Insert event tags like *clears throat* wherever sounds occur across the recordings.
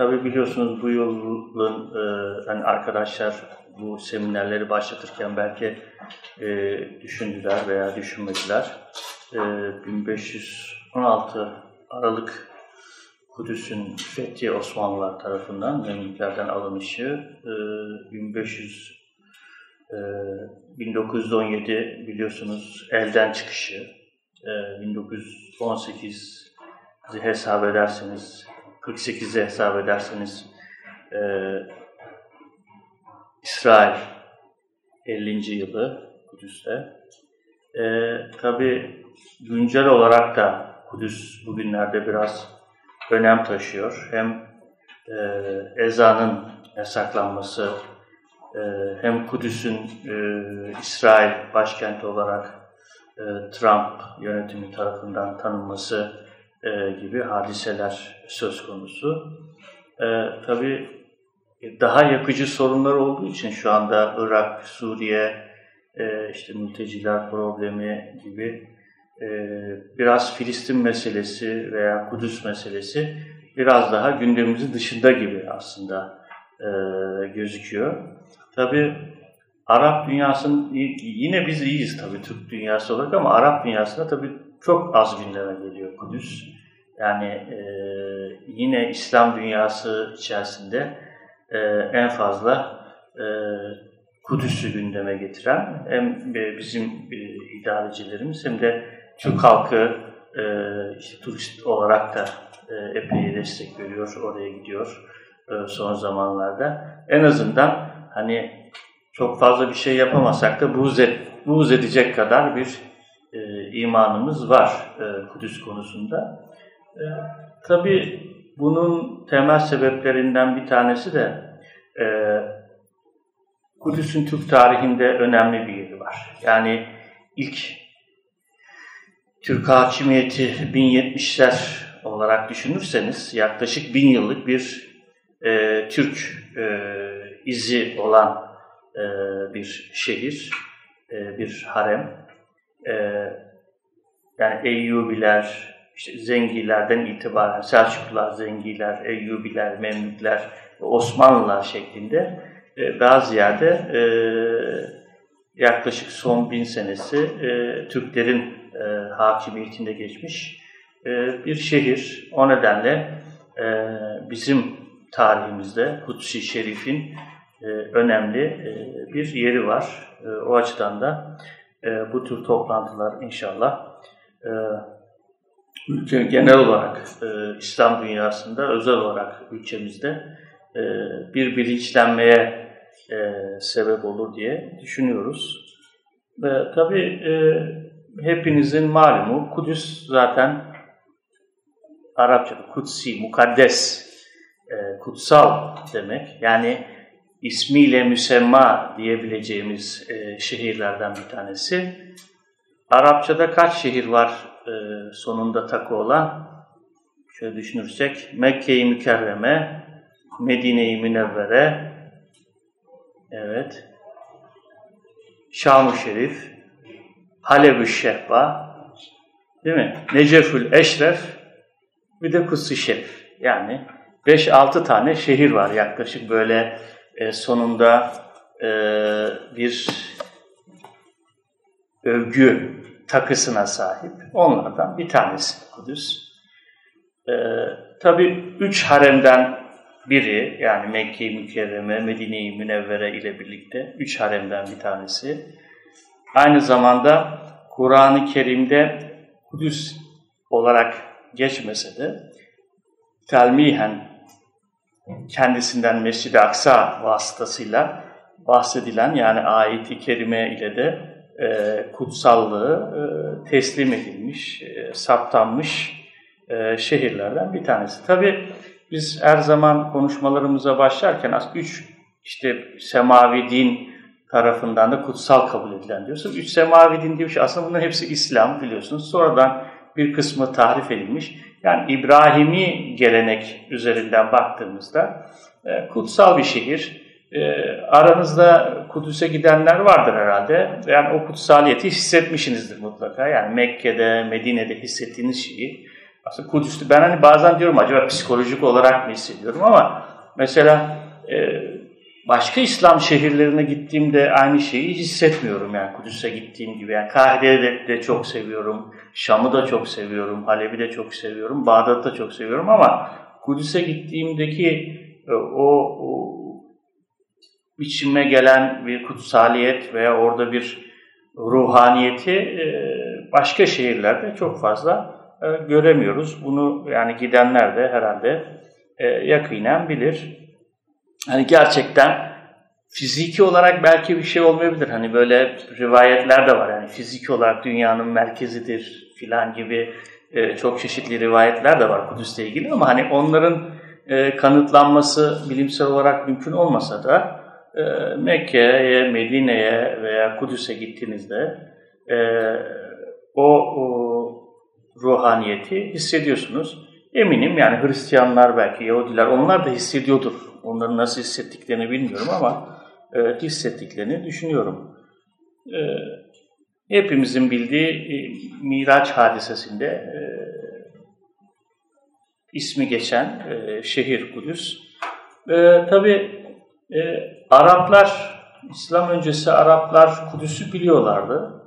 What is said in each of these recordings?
tabii biliyorsunuz bu yılın e, yani arkadaşlar bu seminerleri başlatırken belki e, düşündüler veya düşünmediler. E, 1516 Aralık Kudüs'ün fethi Osmanlılar tarafından Memlüklerden alınışı e, 1500 e, 1917 biliyorsunuz elden çıkışı e, 1918 hesap ederseniz 48'e hesap ederseniz e, İsrail 50. yılı Kudüs'te. E, Tabi güncel olarak da Kudüs bugünlerde biraz önem taşıyor. Hem e, ezanın yasaklanması, e, hem Kudüs'ün e, İsrail başkenti olarak e, Trump yönetimi tarafından tanınması e, gibi hadiseler söz konusu. E, tabii daha yakıcı sorunlar olduğu için şu anda Irak, Suriye, e, işte mülteciler problemi gibi e, biraz Filistin meselesi veya Kudüs meselesi biraz daha gündemimizin dışında gibi aslında e, gözüküyor. Tabii Arap dünyasının yine biz iyiyiz tabii Türk dünyası olarak ama Arap dünyasında tabii çok az gündeme geliyor Kudüs. Yani e, yine İslam dünyası içerisinde e, en fazla e, Kudüs'ü gündeme getiren hem e, bizim e, idarecilerimiz hem de Türk halkı e, işte turist olarak da e, epey destek veriyor, oraya gidiyor e, son zamanlarda. En azından hani çok fazla bir şey yapamasak da buğz, et, buğz edecek kadar bir e, imanımız var e, Kudüs konusunda. E, tabii bunun temel sebeplerinden bir tanesi de e, Kudüs'ün Türk tarihinde önemli bir yeri var. Yani ilk Türk hakimiyeti 1070'ler olarak düşünürseniz yaklaşık bin yıllık bir e, Türk e, izi olan e, bir şehir, e, bir harem. E, yani Eyyubiler, işte Zengilerden itibaren Selçuklular, Zengiler, Eyyubiler, Memlükler, Osmanlılar şeklinde e, daha ziyade e, yaklaşık son bin senesi e, Türklerin e, hakimiyetinde geçmiş e, bir şehir. O nedenle e, bizim tarihimizde Kutsi Şerif'in e, önemli e, bir yeri var. E, o açıdan da e, bu tür toplantılar inşallah e, ülke genel olarak e, İslam dünyasında özel olarak ülkemizde e, bir bilinçlenmeye e, sebep olur diye düşünüyoruz. Ve tabii e, hepinizin malumu Kudüs zaten Arapçada kutsi, mukaddes, e, kutsal demek. Yani ismiyle müsemma diyebileceğimiz e, şehirlerden bir tanesi. Arapçada kaç şehir var e, sonunda takı olan? Şöyle düşünürsek Mekke-i Mükerreme, Medine-i Münevvere, evet, Şam-ı Şerif, Haleb-ü Şehba, değil mi? Necefül Eşref, bir de Kutsi Şerif. Yani 5-6 tane şehir var yaklaşık böyle e, sonunda e, bir övgü takısına sahip. Onlardan bir tanesi Kudüs. E, Tabi üç haremden biri yani Mekke-i Mükerreme, Medine-i Münevvere ile birlikte üç haremden bir tanesi. Aynı zamanda Kur'an-ı Kerim'de Kudüs olarak geçmese de telmihen kendisinden Mescid-i Aksa vasıtasıyla bahsedilen yani ayet-i kerime ile de e, kutsallığı e, teslim edilmiş, e, saptanmış e, şehirlerden bir tanesi. Tabi biz her zaman konuşmalarımıza başlarken aslında üç işte semavi din tarafından da kutsal kabul edilen diyorsun. Üç semavi din diye bir şey. Aslında bunların hepsi İslam biliyorsunuz. Sonradan bir kısmı tahrif edilmiş. Yani İbrahimi gelenek üzerinden baktığımızda e, kutsal bir şehir. E, aranızda Kudüs'e gidenler vardır herhalde. Yani o kutsaliyeti hissetmişsinizdir mutlaka. Yani Mekke'de, Medine'de hissettiğiniz şeyi Aslında Kudüs'te ben hani bazen diyorum acaba psikolojik olarak mı hissediyorum ama mesela e, başka İslam şehirlerine gittiğimde aynı şeyi hissetmiyorum yani Kudüs'e gittiğim gibi. Yani Kahire'yi de, çok seviyorum, Şam'ı da çok seviyorum, Halep'i de çok seviyorum, Bağdat'ı da çok seviyorum ama Kudüs'e gittiğimdeki e, o, o içime gelen bir kutsaliyet veya orada bir ruhaniyeti e, başka şehirlerde çok fazla e, göremiyoruz. Bunu yani gidenler de herhalde yakinen bilir. Hani gerçekten fiziki olarak belki bir şey olmayabilir. Hani böyle rivayetler de var. Yani fiziki olarak dünyanın merkezidir filan gibi çok çeşitli rivayetler de var Kudüs'le ilgili ama hani onların kanıtlanması bilimsel olarak mümkün olmasa da Mekke'ye, Medine'ye veya Kudüs'e gittiğinizde o, o ruhaniyeti hissediyorsunuz. Eminim yani Hristiyanlar belki Yahudiler onlar da hissediyordur. Onların nasıl hissettiklerini bilmiyorum ama e, hissettiklerini düşünüyorum. E, hepimizin bildiği e, Miraç hadisesinde e, ismi geçen e, şehir Kudüs. E, Tabi e, Araplar, İslam öncesi Araplar Kudüs'ü biliyorlardı.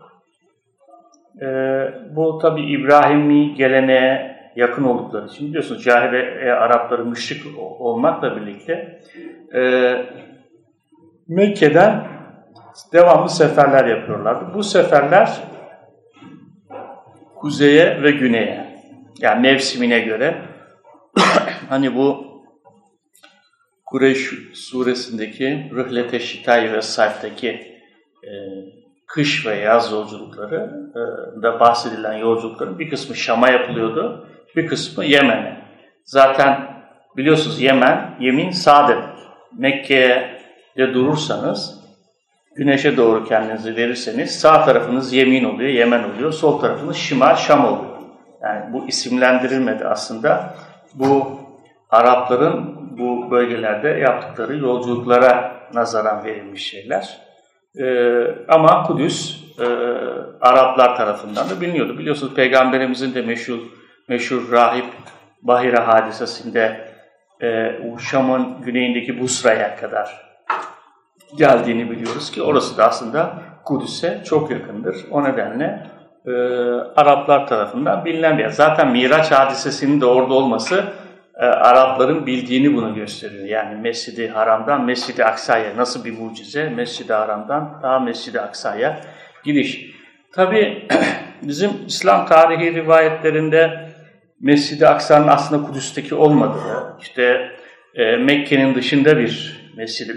E, bu tabi İbrahimi geleneğe yakın oldukları için. Biliyorsunuz cahile Arapları müşrik olmakla birlikte e, Mekke'den devamlı seferler yapıyorlardı. Bu seferler kuzeye ve güneye yani mevsimine göre. *clears throat* Hani bu Kureyş suresindeki Rıhlete Şitay ve Sayf'taki e, kış ve yaz yolculukları e, da bahsedilen yolculukların bir kısmı Şam'a yapılıyordu, bir kısmı Yemen'e. Zaten biliyorsunuz Yemen, yemin sağ demek. Mekke'de durursanız, güneşe doğru kendinizi verirseniz sağ tarafınız yemin oluyor, Yemen oluyor, sol tarafınız şimal, Şam oluyor. Yani bu isimlendirilmedi aslında. Bu Arapların bu bölgelerde yaptıkları yolculuklara nazaran verilmiş şeyler. Ee, ama Kudüs e, Araplar tarafından da biliniyordu. Biliyorsunuz Peygamberimizin de meşhur meşhur rahip Bahira hadisesinde e, Şam'ın güneyindeki Busra'ya kadar geldiğini biliyoruz ki orası da aslında Kudüs'e çok yakındır. O nedenle e, Araplar tarafından bilinen bir yer. Zaten Miraç hadisesinin de orada olması e, Arapların bildiğini bunu gösteriyor. Yani Mescid-i Haram'dan Mescid-i Aksa'ya nasıl bir mucize? Mescid-i Haram'dan daha Mescid-i Aksa'ya gidiş. Tabi *clears throat* bizim İslam tarihi rivayetlerinde Mescid-i Aksa'nın aslında Kudüs'teki olmadığı, işte e, Mekke'nin dışında bir mescid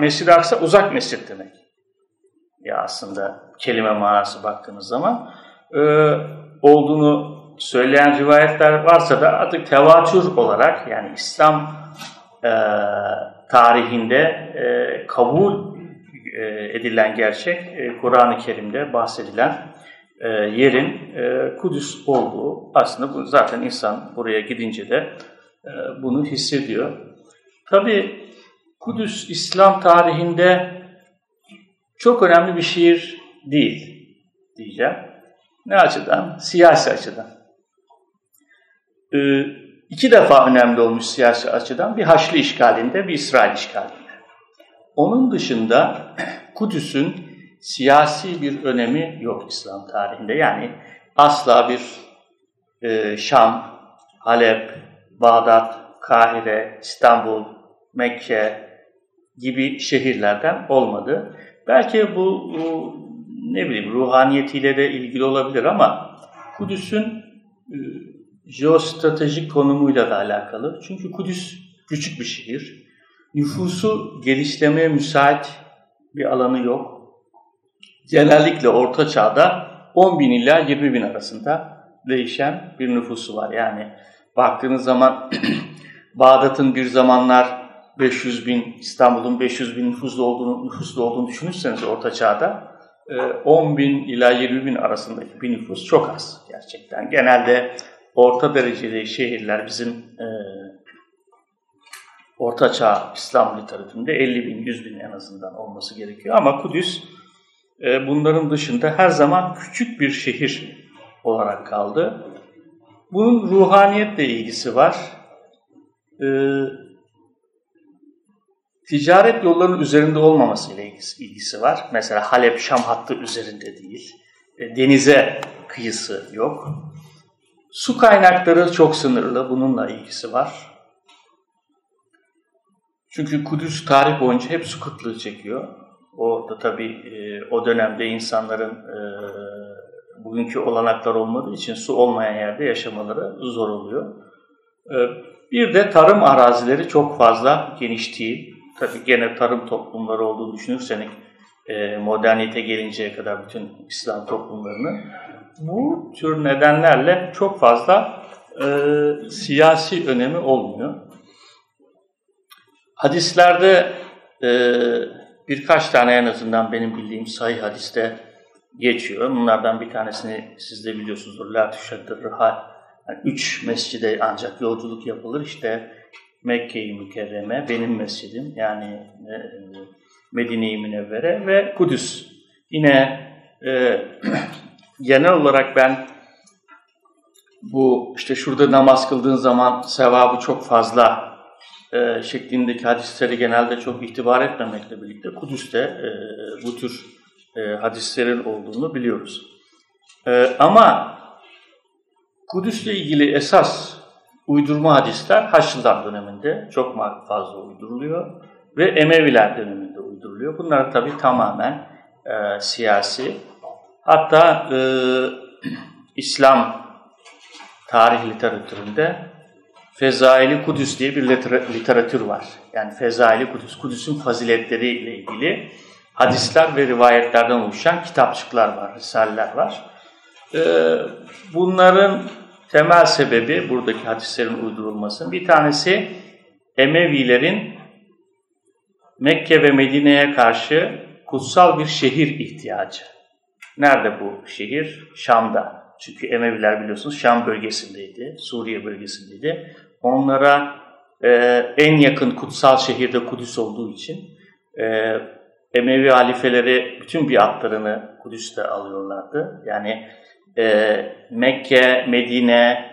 Mescid-i Aksa uzak mescid demek. Ya aslında kelime manası baktığınız zaman e, olduğunu söyleyen rivayetler varsa da artık tevatür olarak yani İslam e, tarihinde e, kabul e, edilen gerçek e, Kur'an-ı Kerim'de bahsedilen e, yerin e, Kudüs olduğu aslında bu zaten insan buraya gidince de e, bunu hissediyor. Tabi Kudüs İslam tarihinde çok önemli bir şehir değil diyeceğim. Ne açıdan? Siyasi açıdan e, iki defa önemli olmuş siyasi açıdan. Bir Haçlı işgalinde, bir İsrail işgalinde. Onun dışında *clears throat* Kudüs'ün siyasi bir önemi yok İslam tarihinde. Yani asla bir e, Şam, Halep, Bağdat, Kahire, İstanbul, Mekke gibi şehirlerden olmadı. Belki bu, bu ne bileyim ruhaniyetiyle de ilgili olabilir ama Kudüs'ün e, jeostratejik konumuyla da alakalı. Çünkü Kudüs küçük bir şehir. Nüfusu gelişlemeye müsait bir alanı yok. Genellikle Orta Çağ'da 10 bin ila 20 bin arasında değişen bir nüfusu var. Yani baktığınız zaman *clears throat* Bağdat'ın bir zamanlar 500 bin, İstanbul'un 500 bin nüfuslu olduğunu, nüfuslu olduğunu düşünürseniz Orta Çağ'da 10 bin ila 20 bin arasındaki bir nüfus çok az gerçekten. Genelde orta dereceli şehirler bizim e, Orta Çağ İslam literatüründe 50 bin, 100 bin en azından olması gerekiyor. Ama Kudüs e, bunların dışında her zaman küçük bir şehir olarak kaldı. Bunun ruhaniyetle ilgisi var. Ee, ticaret yollarının üzerinde olmamasıyla ilgisi, ilgisi var. Mesela Halep-Şam hattı üzerinde değil. E, denize kıyısı yok. Su kaynakları çok sınırlı. Bununla ilgisi var. Çünkü Kudüs tarih boyunca hep su kıtlığı çekiyor. Orada tabii e, o dönemde insanların e, bugünkü olanaklar olmadığı için su olmayan yerde yaşamaları zor oluyor. E, bir de tarım arazileri çok fazla geniş değil. Tabii gene tarım toplumları olduğunu düşünürseniz modernite gelinceye kadar bütün İslam toplumlarını bu tür nedenlerle çok fazla e, siyasi önemi olmuyor. Hadislerde e, birkaç tane en azından benim bildiğim sahih hadiste geçiyor. Bunlardan bir tanesini siz de biliyorsunuzdur. La tüşeddir. Yani üç mescide ancak yolculuk yapılır. İşte Mekke-i Mükerreme, benim mescidim yani e, Medine-i Münevvere ve Kudüs. Yine e, *clears throat* genel olarak ben bu işte şurada namaz kıldığın zaman sevabı çok fazla e, şeklindeki hadisleri genelde çok itibar etmemekle birlikte Kudüs'te e, bu tür e, hadislerin olduğunu biliyoruz. E, ama Kudüs'le ilgili esas uydurma hadisler Haçlılar döneminde çok fazla uyduruluyor ve Emeviler döneminde uyduruluyor. Bunlar tabi tamamen e, siyasi. Hatta e, *clears throat* İslam tarih literatüründe Fezaili Kudüs diye bir literatür var. Yani Fezaili Kudüs, Kudüs'ün faziletleriyle ilgili hadisler ve rivayetlerden oluşan kitapçıklar var, risaleler var. Ee, bunların temel sebebi buradaki hadislerin uydurulmasının bir tanesi Emevilerin Mekke ve Medine'ye karşı kutsal bir şehir ihtiyacı. Nerede bu şehir? Şam'da. Çünkü Emeviler biliyorsunuz Şam bölgesindeydi, Suriye bölgesindeydi. Onlara e, en yakın kutsal şehirde Kudüs olduğu için e, Emevi halifeleri bütün biatlarını Kudüs'te alıyorlardı. Yani e, Mekke, Medine,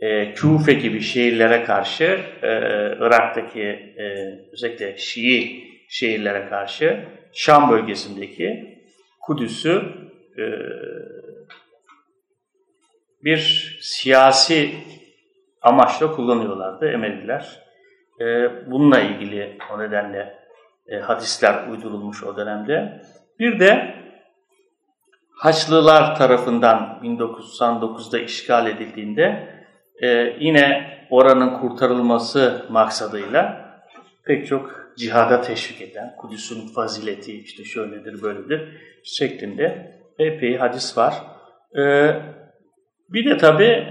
e, Küfe gibi şehirlere karşı e, Irak'taki e, özellikle Şii şehirlere karşı Şam bölgesindeki Kudüs'ü e, bir siyasi amaçla kullanıyorlardı Emeviler. E, bununla ilgili o nedenle e, hadisler uydurulmuş o dönemde. Bir de Haçlılar tarafından 1999'da işgal edildiğinde e, yine oranın kurtarılması maksadıyla pek çok cihada teşvik eden, Kudüs'ün fazileti işte şöyledir böyledir şeklinde epey hadis var. E, bir de tabii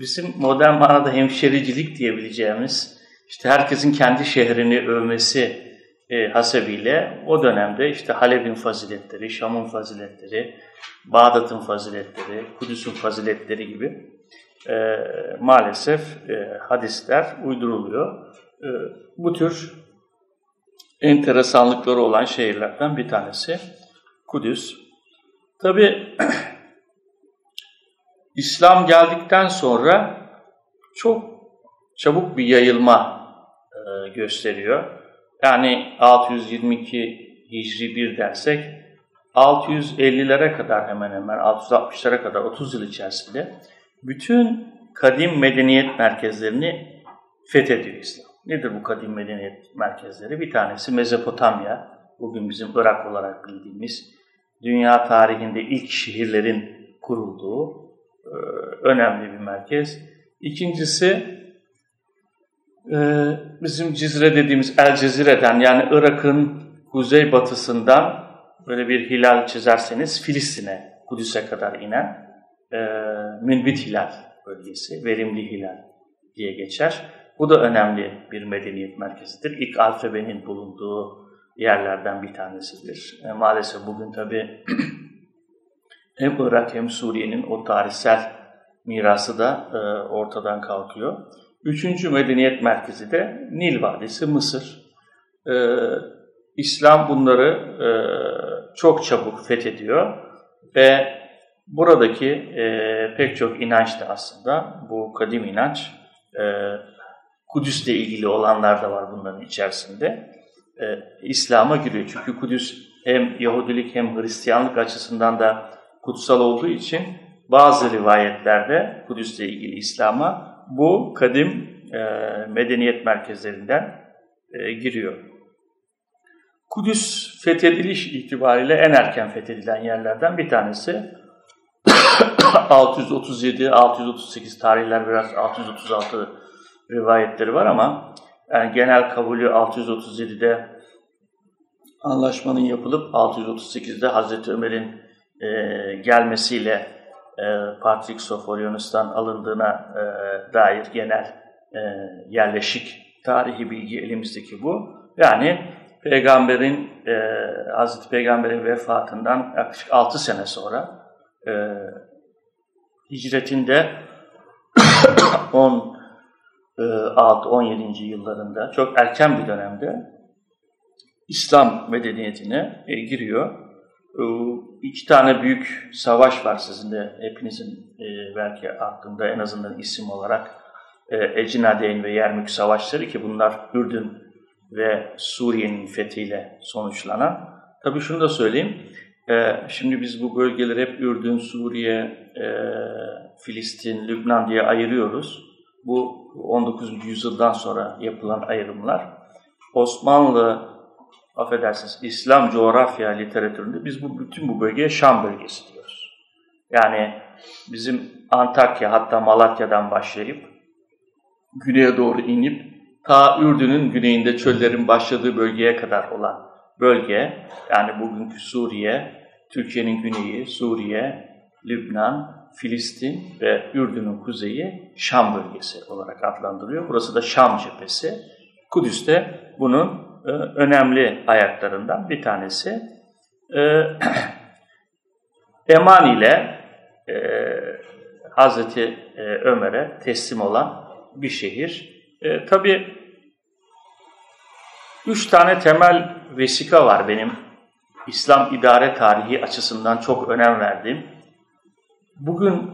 bizim modern manada hemşericilik diyebileceğimiz işte herkesin kendi şehrini övmesi e, hasebiyle o dönemde işte Halep'in faziletleri, Şam'ın faziletleri, Bağdat'ın faziletleri, Kudüs'ün faziletleri gibi e, maalesef e, hadisler uyduruluyor. E, bu tür enteresanlıkları olan şehirlerden bir tanesi Kudüs. Tabi *clears throat* İslam geldikten sonra çok çabuk bir yayılma e, gösteriyor. Yani 622 Hicri 1 dersek 650'lere kadar hemen hemen 660'lara kadar 30 yıl içerisinde bütün kadim medeniyet merkezlerini fethediyor İslam. Nedir bu kadim medeniyet merkezleri? Bir tanesi Mezopotamya, bugün bizim Irak olarak bildiğimiz dünya tarihinde ilk şehirlerin kurulduğu önemli bir merkez. İkincisi e, bizim Cizre dediğimiz El Cezire'den yani Irak'ın kuzeybatısından böyle bir hilal çizerseniz Filistin'e, Kudüs'e kadar inen e, Münbit Hilal bölgesi, verimli hilal diye geçer. Bu da önemli bir medeniyet merkezidir. İlk alfabenin bulunduğu yerlerden bir tanesidir. E, maalesef bugün tabi *clears throat* hem Irak hem Suriye'nin o tarihsel mirası da e, ortadan kalkıyor. Üçüncü medeniyet merkezi de Nil Vadisi, Mısır. E, İslam bunları e, çok çabuk fethediyor ve buradaki pek çok inanç da aslında bu kadim inanç Kudüs'le ilgili olanlar da var bunların içerisinde. İslam'a giriyor. Çünkü Kudüs hem Yahudilik hem Hristiyanlık açısından da kutsal olduğu için bazı rivayetlerde Kudüs'le ilgili İslam'a bu kadim e, medeniyet merkezlerinden e, giriyor. Kudüs fethediliş itibariyle en erken fethedilen yerlerden bir tanesi. *coughs* 637-638 tarihler biraz 636 rivayetleri var ama yani genel kabulü 637'de anlaşmanın yapılıp 638'de Hazreti Ömer'in e, gelmesiyle e, Patrik Sofolyonos'tan alındığına e, dair genel e, yerleşik tarihi bilgi elimizdeki bu. Yani Peygamberin, e, Hazreti Peygamber'in vefatından yaklaşık 6 sene sonra e, hicretinde *coughs* 10 6-17. yıllarında çok erken bir dönemde İslam medeniyetine e, giriyor. İki tane büyük savaş var sizin de hepinizin e, belki aklında en azından isim olarak e, Ecinadeyn ve Yermük savaşları ki bunlar Ürdün ve Suriye'nin fethiyle sonuçlanan. Tabii şunu da söyleyeyim, e, şimdi biz bu bölgeleri hep Ürdün, Suriye, e, Filistin, Lübnan diye ayırıyoruz. Bu 19. yüzyıldan sonra yapılan ayrımlar. Osmanlı, affedersiniz, İslam coğrafya literatüründe biz bu bütün bu bölgeye Şam bölgesi diyoruz. Yani bizim Antakya hatta Malatya'dan başlayıp güneye doğru inip ta Ürdün'ün güneyinde çöllerin başladığı bölgeye kadar olan bölge, yani bugünkü Suriye, Türkiye'nin güneyi, Suriye, Lübnan, Filistin ve Ürdün'ün kuzeyi Şam bölgesi olarak adlandırılıyor. Burası da Şam cephesi. Kudüs de bunun önemli ayaklarından bir tanesi. E, *clears throat* Eman ile e, Hazreti e, Ömer'e teslim olan bir şehir. E, Tabi üç tane temel vesika var benim İslam idare tarihi açısından çok önem verdiğim. Bugün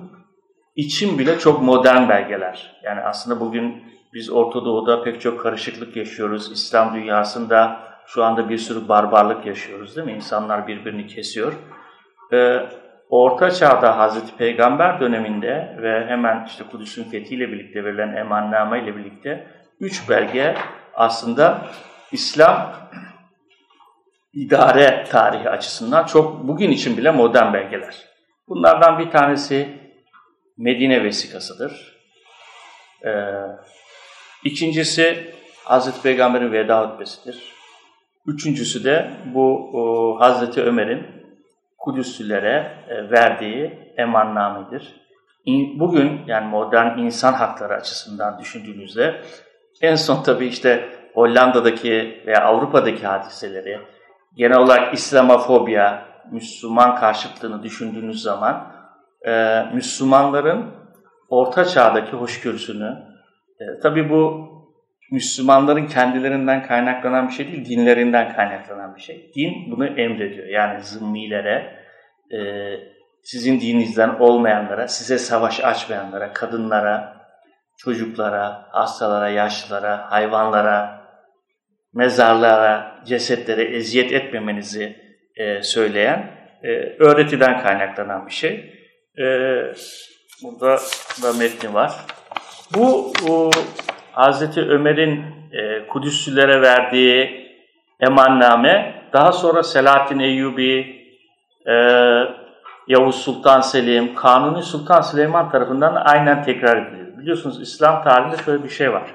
için bile çok modern belgeler. Yani aslında bugün biz Orta Doğu'da pek çok karışıklık yaşıyoruz. İslam dünyasında şu anda bir sürü barbarlık yaşıyoruz değil mi? İnsanlar birbirini kesiyor. Ee, Orta Çağ'da Hazreti Peygamber döneminde ve hemen işte Kudüs'ün fethiyle birlikte verilen emanname ile birlikte üç belge aslında İslam idare tarihi açısından çok bugün için bile modern belgeler. Bunlardan bir tanesi Medine vesikasıdır. Ee, ikincisi Hazreti Peygamber'in veda hutbesidir. Üçüncüsü de bu o, Hazreti Ömer'in Kudüslülere e, verdiği emannamedir. Bugün yani modern insan hakları açısından düşündüğümüzde en son tabii işte Hollanda'daki veya Avrupa'daki hadiseleri, genel olarak İslamofobya, Müslüman karşıtlığını düşündüğünüz zaman e, Müslümanların orta çağdaki hoşgörüsünü, e, tabii bu Müslümanların kendilerinden kaynaklanan bir şey değil, dinlerinden kaynaklanan bir şey. Din bunu emrediyor. Yani zımmilere, e, sizin dininizden olmayanlara, size savaş açmayanlara, kadınlara, çocuklara, hastalara, yaşlılara, hayvanlara, mezarlara, cesetlere eziyet etmemenizi e, söyleyen e, öğretiden kaynaklanan bir şey. E, burada da metni var. Bu o, Hazreti Ömer'in e, Kudüslülere verdiği emanname daha sonra Selahattin Eyyubi, e, Yavuz Sultan Selim, Kanuni Sultan Süleyman tarafından aynen tekrar ediliyor. Biliyorsunuz İslam tarihinde şöyle bir şey var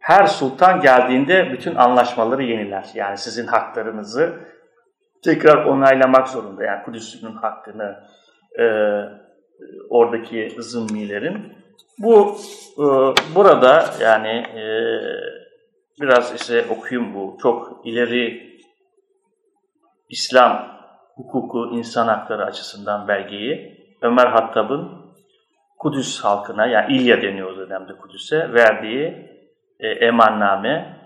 her sultan geldiğinde bütün anlaşmaları yeniler. Yani sizin haklarınızı tekrar onaylamak zorunda. Yani Kudüs'ün hakkını e, oradaki zımmilerin. Bu e, burada yani e, biraz ise okuyayım bu. Çok ileri İslam hukuku, insan hakları açısından belgeyi Ömer Hattab'ın Kudüs halkına yani İlya deniyor o dönemde Kudüs'e verdiği e, emanname.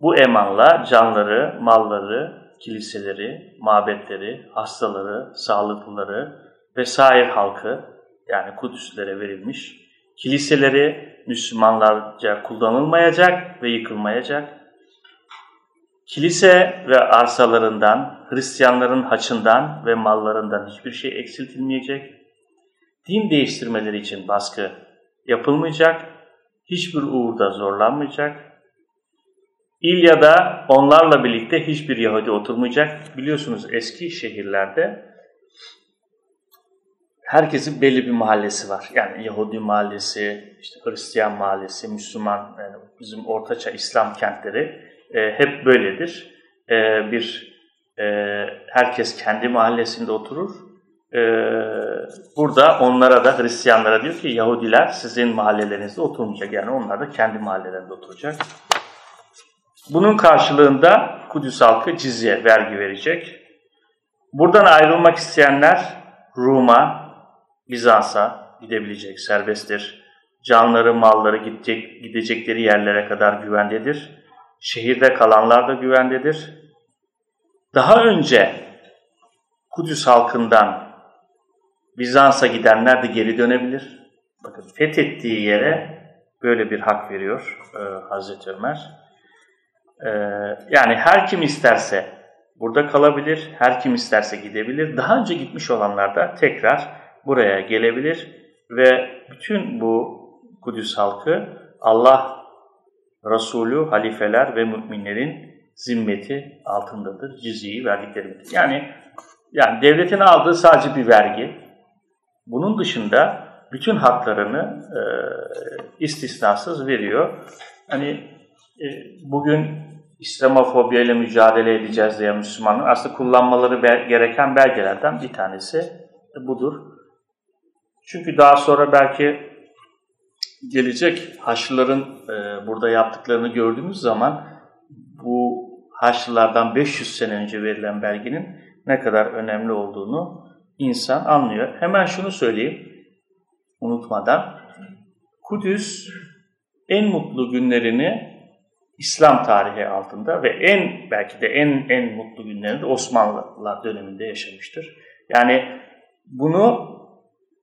Bu emanla canları, malları, kiliseleri, mabetleri, hastaları, sağlıklıları, ve sair halkı yani Kudüslere verilmiş. Kiliseleri Müslümanlarca kullanılmayacak ve yıkılmayacak. Kilise ve arsalarından, Hristiyanların haçından ve mallarından hiçbir şey eksiltilmeyecek. Din değiştirmeleri için baskı yapılmayacak. Hiçbir uğurda zorlanmayacak. İlya'da onlarla birlikte hiçbir Yahudi oturmayacak. Biliyorsunuz eski şehirlerde herkesin belli bir mahallesi var. Yani Yahudi mahallesi, işte Hristiyan mahallesi, Müslüman, yani bizim ortaçağ İslam kentleri e, hep böyledir. E, bir e, herkes kendi mahallesinde oturur. E, burada onlara da Hristiyanlara diyor ki Yahudiler sizin mahallelerinizde oturmayacak. Yani onlar da kendi mahallelerinde oturacak. Bunun karşılığında Kudüs halkı cizye, vergi verecek. Buradan ayrılmak isteyenler Rum'a, Bizans'a gidebilecek, serbesttir. Canları, malları gidecek, gidecekleri yerlere kadar güvendedir. Şehirde kalanlar da güvendedir. Daha önce Kudüs halkından Bizans'a gidenler de geri dönebilir. Bakın fethettiği yere böyle bir hak veriyor e, Hazreti Ömer. E, yani her kim isterse burada kalabilir, her kim isterse gidebilir. Daha önce gitmiş olanlar da tekrar buraya gelebilir ve bütün bu Kudüs halkı Allah Resulü, halifeler ve müminlerin zimmeti altındadır. Cizyeyi verdikleri. Yani yani devletin aldığı sadece bir vergi. Bunun dışında bütün haklarını e, istisnasız veriyor. Hani e, bugün İslamofobiyle mücadele edeceğiz diye Müslümanlar aslında kullanmaları gereken belgelerden bir tanesi budur. Çünkü daha sonra belki gelecek Haçlıların e, burada yaptıklarını gördüğümüz zaman bu Haçlılardan 500 sene önce verilen belgenin ne kadar önemli olduğunu insan anlıyor. Hemen şunu söyleyeyim unutmadan. Kudüs en mutlu günlerini İslam tarihi altında ve en belki de en en mutlu günlerini de Osmanlılar döneminde yaşamıştır. Yani bunu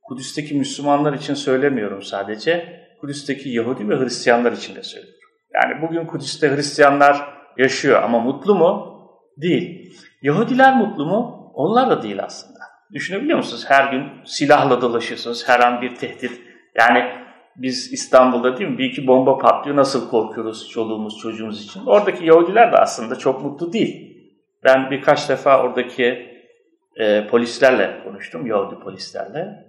Kudüs'teki Müslümanlar için söylemiyorum sadece. Kudüs'teki Yahudi ve Hristiyanlar için de söylüyorum. Yani bugün Kudüs'te Hristiyanlar yaşıyor ama mutlu mu? Değil. Yahudiler mutlu mu? Onlar da değil aslında. Düşünebiliyor musunuz? Her gün silahla dolaşıyorsunuz, her an bir tehdit. Yani biz İstanbul'da değil mi bir iki bomba patlıyor, nasıl korkuyoruz çoluğumuz çocuğumuz için. Oradaki Yahudiler de aslında çok mutlu değil. Ben birkaç defa oradaki e, polislerle konuştum, Yahudi polislerle.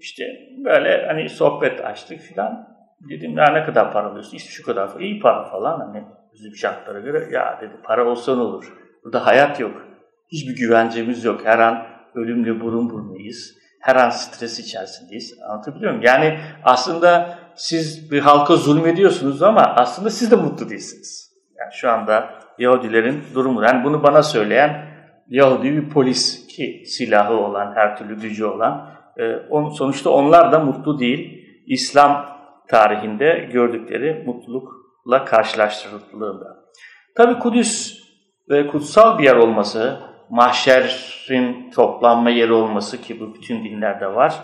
İşte böyle hani sohbet açtık filan. Dedim ya ne kadar para alıyorsun? İşte şu kadar. İyi para falan hani bizim şartlara göre. Ya dedi para olsa ne olur? Burada hayat yok. Hiçbir güvencemiz yok. Her an ölümle burun burunayız. Her an stres içerisindeyiz. Anlatabiliyor muyum? Yani aslında siz bir halka zulmediyorsunuz ama aslında siz de mutlu değilsiniz. Yani şu anda Yahudilerin durumu. Yani bunu bana söyleyen Yahudi bir polis ki silahı olan, her türlü gücü olan on, sonuçta onlar da mutlu değil. İslam tarihinde gördükleri mutlulukla karşılaştırıldığında. Tabi Kudüs ve kutsal bir yer olması, mahşerin toplanma yeri olması ki bu bütün dinlerde var,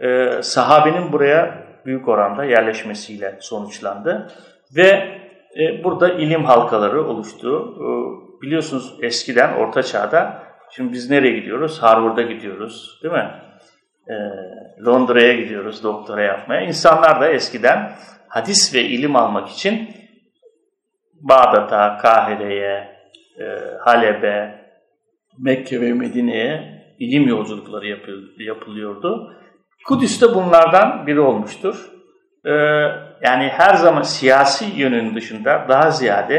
e, sahabenin buraya büyük oranda yerleşmesiyle sonuçlandı. Ve e, burada ilim halkaları oluştu. E, biliyorsunuz eskiden Orta Çağ'da, şimdi biz nereye gidiyoruz? Harvard'a gidiyoruz değil mi? E, Londra'ya gidiyoruz doktora yapmaya. İnsanlar da eskiden hadis ve ilim almak için Bağdat'a, Kahire'ye, e, Halep'e, Mekke ve Medine'ye ilim yolculukları yapılıyordu. Kudüs de bunlardan biri olmuştur. Ee, yani her zaman siyasi yönün dışında daha ziyade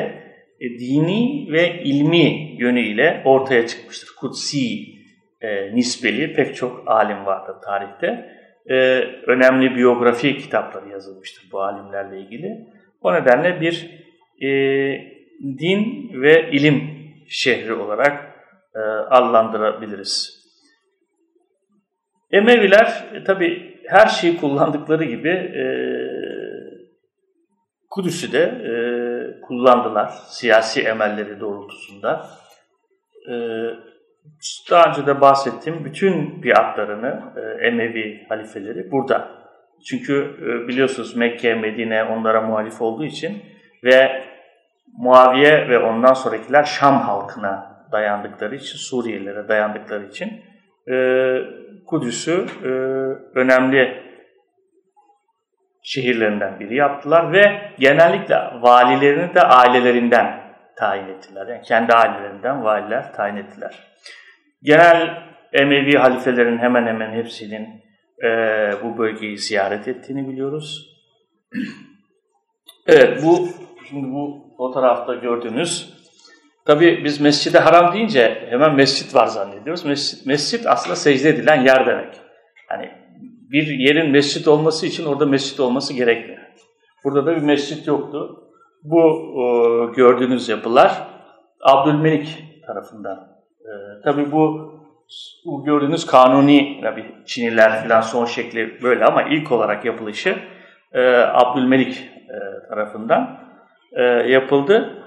e, dini ve ilmi yönüyle ortaya çıkmıştır. Kutsi e, nisbeli pek çok alim vardır tarihte. E, önemli biyografi kitapları yazılmıştır bu alimlerle ilgili. O nedenle bir e, din ve ilim şehri olarak e, adlandırabiliriz. Emeviler e, tabi her şeyi kullandıkları gibi e, Kudüs'ü de e, kullandılar siyasi emelleri doğrultusunda. E, daha önce de bahsettiğim bütün biatlarını e, Emevi halifeleri burada. Çünkü e, biliyorsunuz Mekke, Medine onlara muhalif olduğu için ve Muaviye ve ondan sonrakiler Şam halkına dayandıkları için, Suriyelilere dayandıkları için e, Kudüs'ü e, önemli şehirlerinden biri yaptılar ve genellikle valilerini de ailelerinden tayin ettiler. Yani kendi ailelerinden valiler tayin ettiler. Genel Emevi halifelerin hemen hemen hepsinin e, bu bölgeyi ziyaret ettiğini biliyoruz. evet bu şimdi bu fotoğrafta gördüğünüz tabi biz Mescid-i Haram deyince hemen mescit var zannediyoruz. Mescit, mescit aslında secde edilen yer demek. Hani bir yerin mescit olması için orada mescit olması gerekmiyor. Burada da bir mescit yoktu. Bu e, gördüğünüz yapılar Abdülmelik tarafından. E, tabii bu, bu gördüğünüz kanuni tabii Çiniler falan son şekli böyle ama ilk olarak yapılışı e, Abdülmelik e, tarafından e, yapıldı.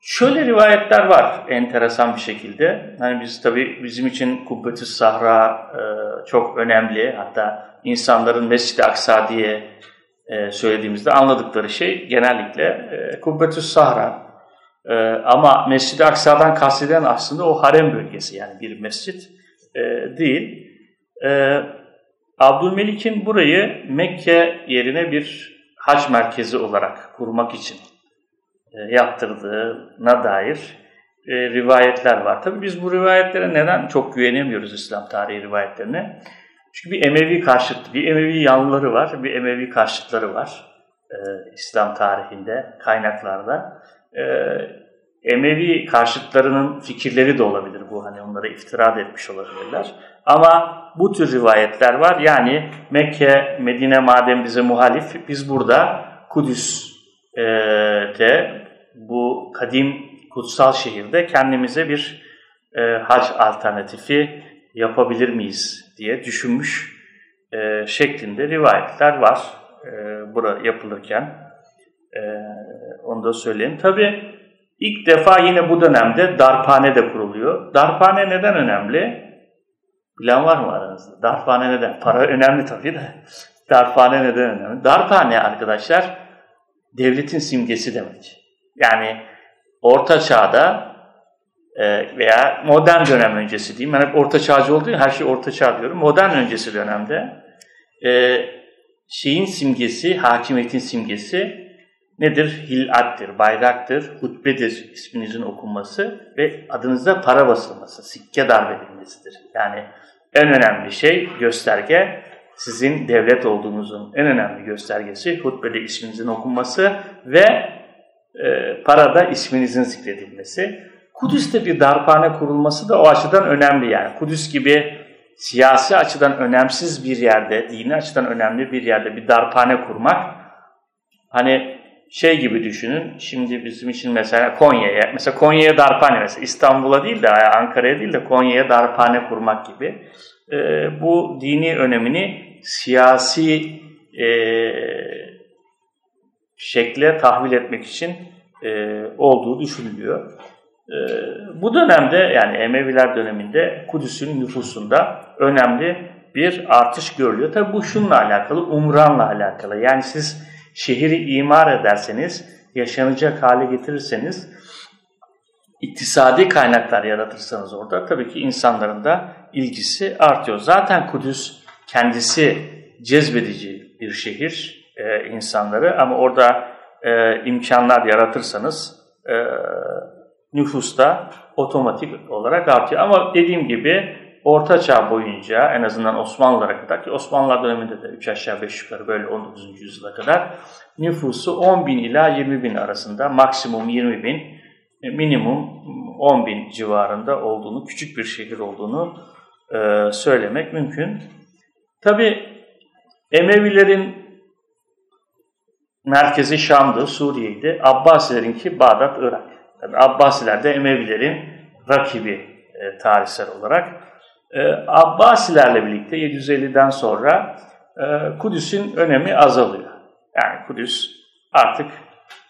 Şöyle rivayetler var enteresan bir şekilde. Hani biz tabii bizim için Kubbetü Sahra e, çok önemli. Hatta insanların Mescid-i Aksa diye e, söylediğimizde anladıkları şey genellikle e, Kubbetü Sahra. E, ama Mescid-i Aksa'dan kastedilen aslında o harem bölgesi yani bir mescit e, değil. Abdülmelik'in burayı Mekke yerine bir hac merkezi olarak kurmak için yaptırdığına dair rivayetler var. Tabi biz bu rivayetlere neden çok güvenemiyoruz İslam tarihi rivayetlerine? Çünkü bir Emevi karşıt, bir Emevi yanlıları var, bir Emevi karşıtları var e, İslam tarihinde, kaynaklarda. E, Emevi karşıtlarının fikirleri de olabilir bu, hani onlara iftira etmiş olabilirler. Ama bu tür rivayetler var. Yani Mekke, Medine madem bize muhalif, biz burada Kudüs'te bu kadim kutsal şehirde kendimize bir e, hac alternatifi yapabilir miyiz diye düşünmüş e, şeklinde rivayetler var e, bura yapılırken. E, onu da söyleyeyim. Tabi ilk defa yine bu dönemde darphane de kuruluyor. Darphane neden önemli? Bilen var mı aranızda? Darphane neden? Para önemli tabii de. *laughs* Darphane neden önemli? Darphane arkadaşlar devletin simgesi demek. Yani orta çağda veya modern dönem öncesi diyeyim. Ben hep orta çağcı olduğu her şey orta çağ diyorum. Modern öncesi dönemde e, şeyin simgesi, hakimiyetin simgesi nedir? Hilattir, bayraktır, hutbedir isminizin okunması ve adınıza para basılması, sikke darbedilmesidir. Yani en önemli şey gösterge sizin devlet olduğunuzun en önemli göstergesi hutbede isminizin okunması ve e, parada isminizin zikredilmesi. Kudüs'te bir darphane kurulması da o açıdan önemli yani. Kudüs gibi siyasi açıdan önemsiz bir yerde, dini açıdan önemli bir yerde bir darphane kurmak hani şey gibi düşünün. Şimdi bizim için mesela Konya'ya, mesela Konya'ya darphane mesela İstanbul'a değil de Ankara'ya değil de Konya'ya darphane kurmak gibi. E, bu dini önemini siyasi e, şekle tahvil etmek için e, olduğu düşünülüyor. E, bu dönemde yani Emeviler döneminde Kudüs'ün nüfusunda önemli bir artış görülüyor. Tabi bu şununla alakalı, umranla alakalı. Yani siz şehri imar ederseniz, yaşanacak hale getirirseniz, iktisadi kaynaklar yaratırsanız orada tabii ki insanların da ilgisi artıyor. Zaten Kudüs kendisi cezbedici bir şehir e, insanları ama orada e, imkanlar yaratırsanız e, nüfusta otomatik olarak artıyor. Ama dediğim gibi Orta Çağ boyunca en azından Osmanlılara kadar ki Osmanlılar döneminde de 3 aşağı 5 yukarı böyle 19. yüzyıla kadar nüfusu 10 bin ila 20 bin arasında maksimum 20 bin e, minimum 10 bin civarında olduğunu, küçük bir şehir olduğunu e, söylemek mümkün. Tabi Emevilerin merkezi Şam'dı, Suriye'ydi. Abbasilerinki Bağdat, Irak. Tabi Abbasiler de Emevilerin rakibi e, tarihsel olarak. E, Abbasilerle birlikte 750'den sonra e, Kudüs'ün önemi azalıyor. Yani Kudüs artık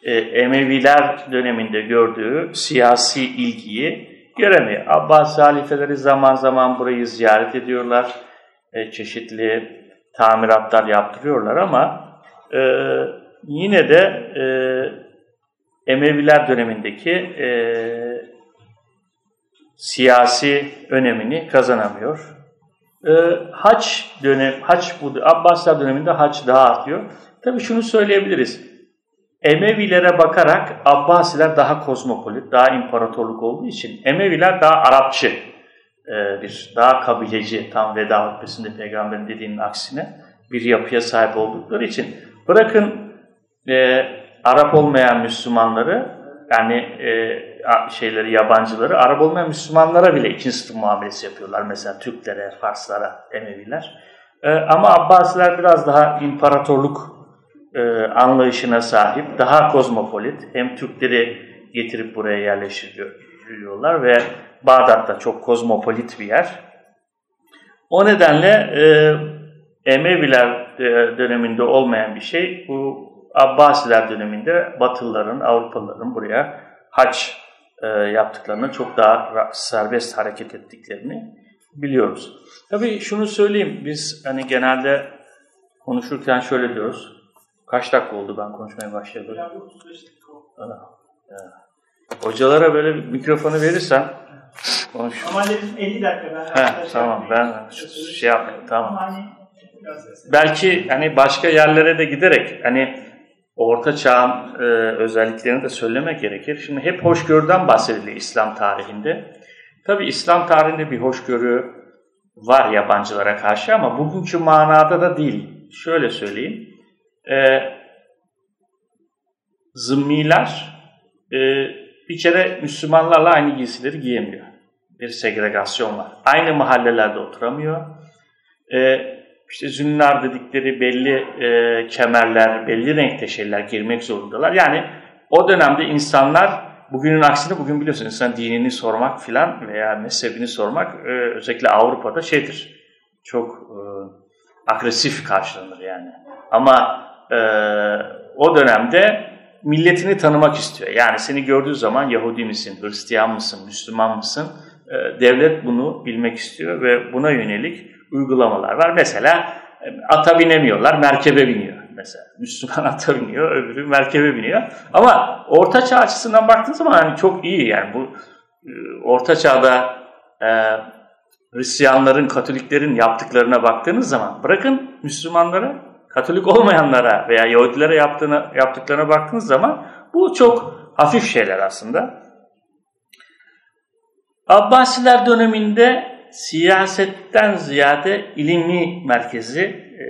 e, Emeviler döneminde gördüğü siyasi ilgiyi göremiyor. Abbasi halifeleri zaman zaman burayı ziyaret ediyorlar. E, çeşitli tamiratlar yaptırıyorlar ama e, yine de e, Emeviler dönemindeki e, siyasi önemini kazanamıyor. E, haç dönem, haç bu Abbasiler döneminde haç daha artıyor. Tabii şunu söyleyebiliriz. Emevilere bakarak Abbasiler daha kozmopolit, daha imparatorluk olduğu için Emeviler daha Arapçı e, bir, daha kabileci, tam veda hutbesinde peygamberin dediğinin aksine bir yapıya sahip oldukları için bırakın e, Arap olmayan Müslümanları yani e, şeyleri yabancıları Arap olmayan Müslümanlara bile ikinci sınıf muamelesi yapıyorlar. Mesela Türklere, Farslara, Emeviler. E, ama Abbasiler biraz daha imparatorluk e, anlayışına sahip, daha kozmopolit. Hem Türkleri getirip buraya yerleştiriyorlar ve Bağdat da çok kozmopolit bir yer. O nedenle e, Emeviler e, döneminde olmayan bir şey bu Abbasiler döneminde Batılıların, Avrupalıların buraya haç e, yaptıklarını, çok daha serbest hareket ettiklerini biliyoruz. Tabii şunu söyleyeyim, biz hani genelde konuşurken şöyle diyoruz. Kaç dakika oldu ben konuşmaya başladım? Hocalara böyle mikrofonu verirsen konuş. Ama dedim 50 dakika ben. He, tamam ben şey yapmayayım tamam. Hani Belki hani başka yerlere de giderek hani Orta Çağ'ın e, özelliklerini de söylemek gerekir. Şimdi hep hoşgörüden bahsediliyor İslam tarihinde. Tabi İslam tarihinde bir hoşgörü var yabancılara karşı ama bugünkü manada da değil. Şöyle söyleyeyim. E, zımmiler e, bir kere Müslümanlarla aynı giysileri giyemiyor. Bir segregasyon var. Aynı mahallelerde oturamıyor. E, işte zünnar dedikleri belli e, kemerler, belli renkte şeyler girmek zorundalar. Yani o dönemde insanlar bugünün aksine bugün biliyorsun insan dinini sormak filan veya mezhebini sormak e, özellikle Avrupa'da şeydir. Çok e, agresif karşılanır yani. Ama e, o dönemde milletini tanımak istiyor. Yani seni gördüğü zaman Yahudi misin, Hristiyan mısın, Müslüman mısın? E, devlet bunu bilmek istiyor ve buna yönelik uygulamalar var. Mesela e, ata binemiyorlar, merkebe biniyor. Mesela Müslüman *laughs* ata biniyor, öbürü merkebe biniyor. Ama Orta Çağ açısından baktığın zaman hani çok iyi yani bu e, Orta Çağ'da e, Hristiyanların, Katoliklerin yaptıklarına baktığınız zaman bırakın Müslümanlara, Katolik olmayanlara veya Yahudilere yaptığına, yaptıklarına baktığınız zaman bu çok hafif şeyler aslında. Abbasiler döneminde siyasetten ziyade ilmi merkezi e,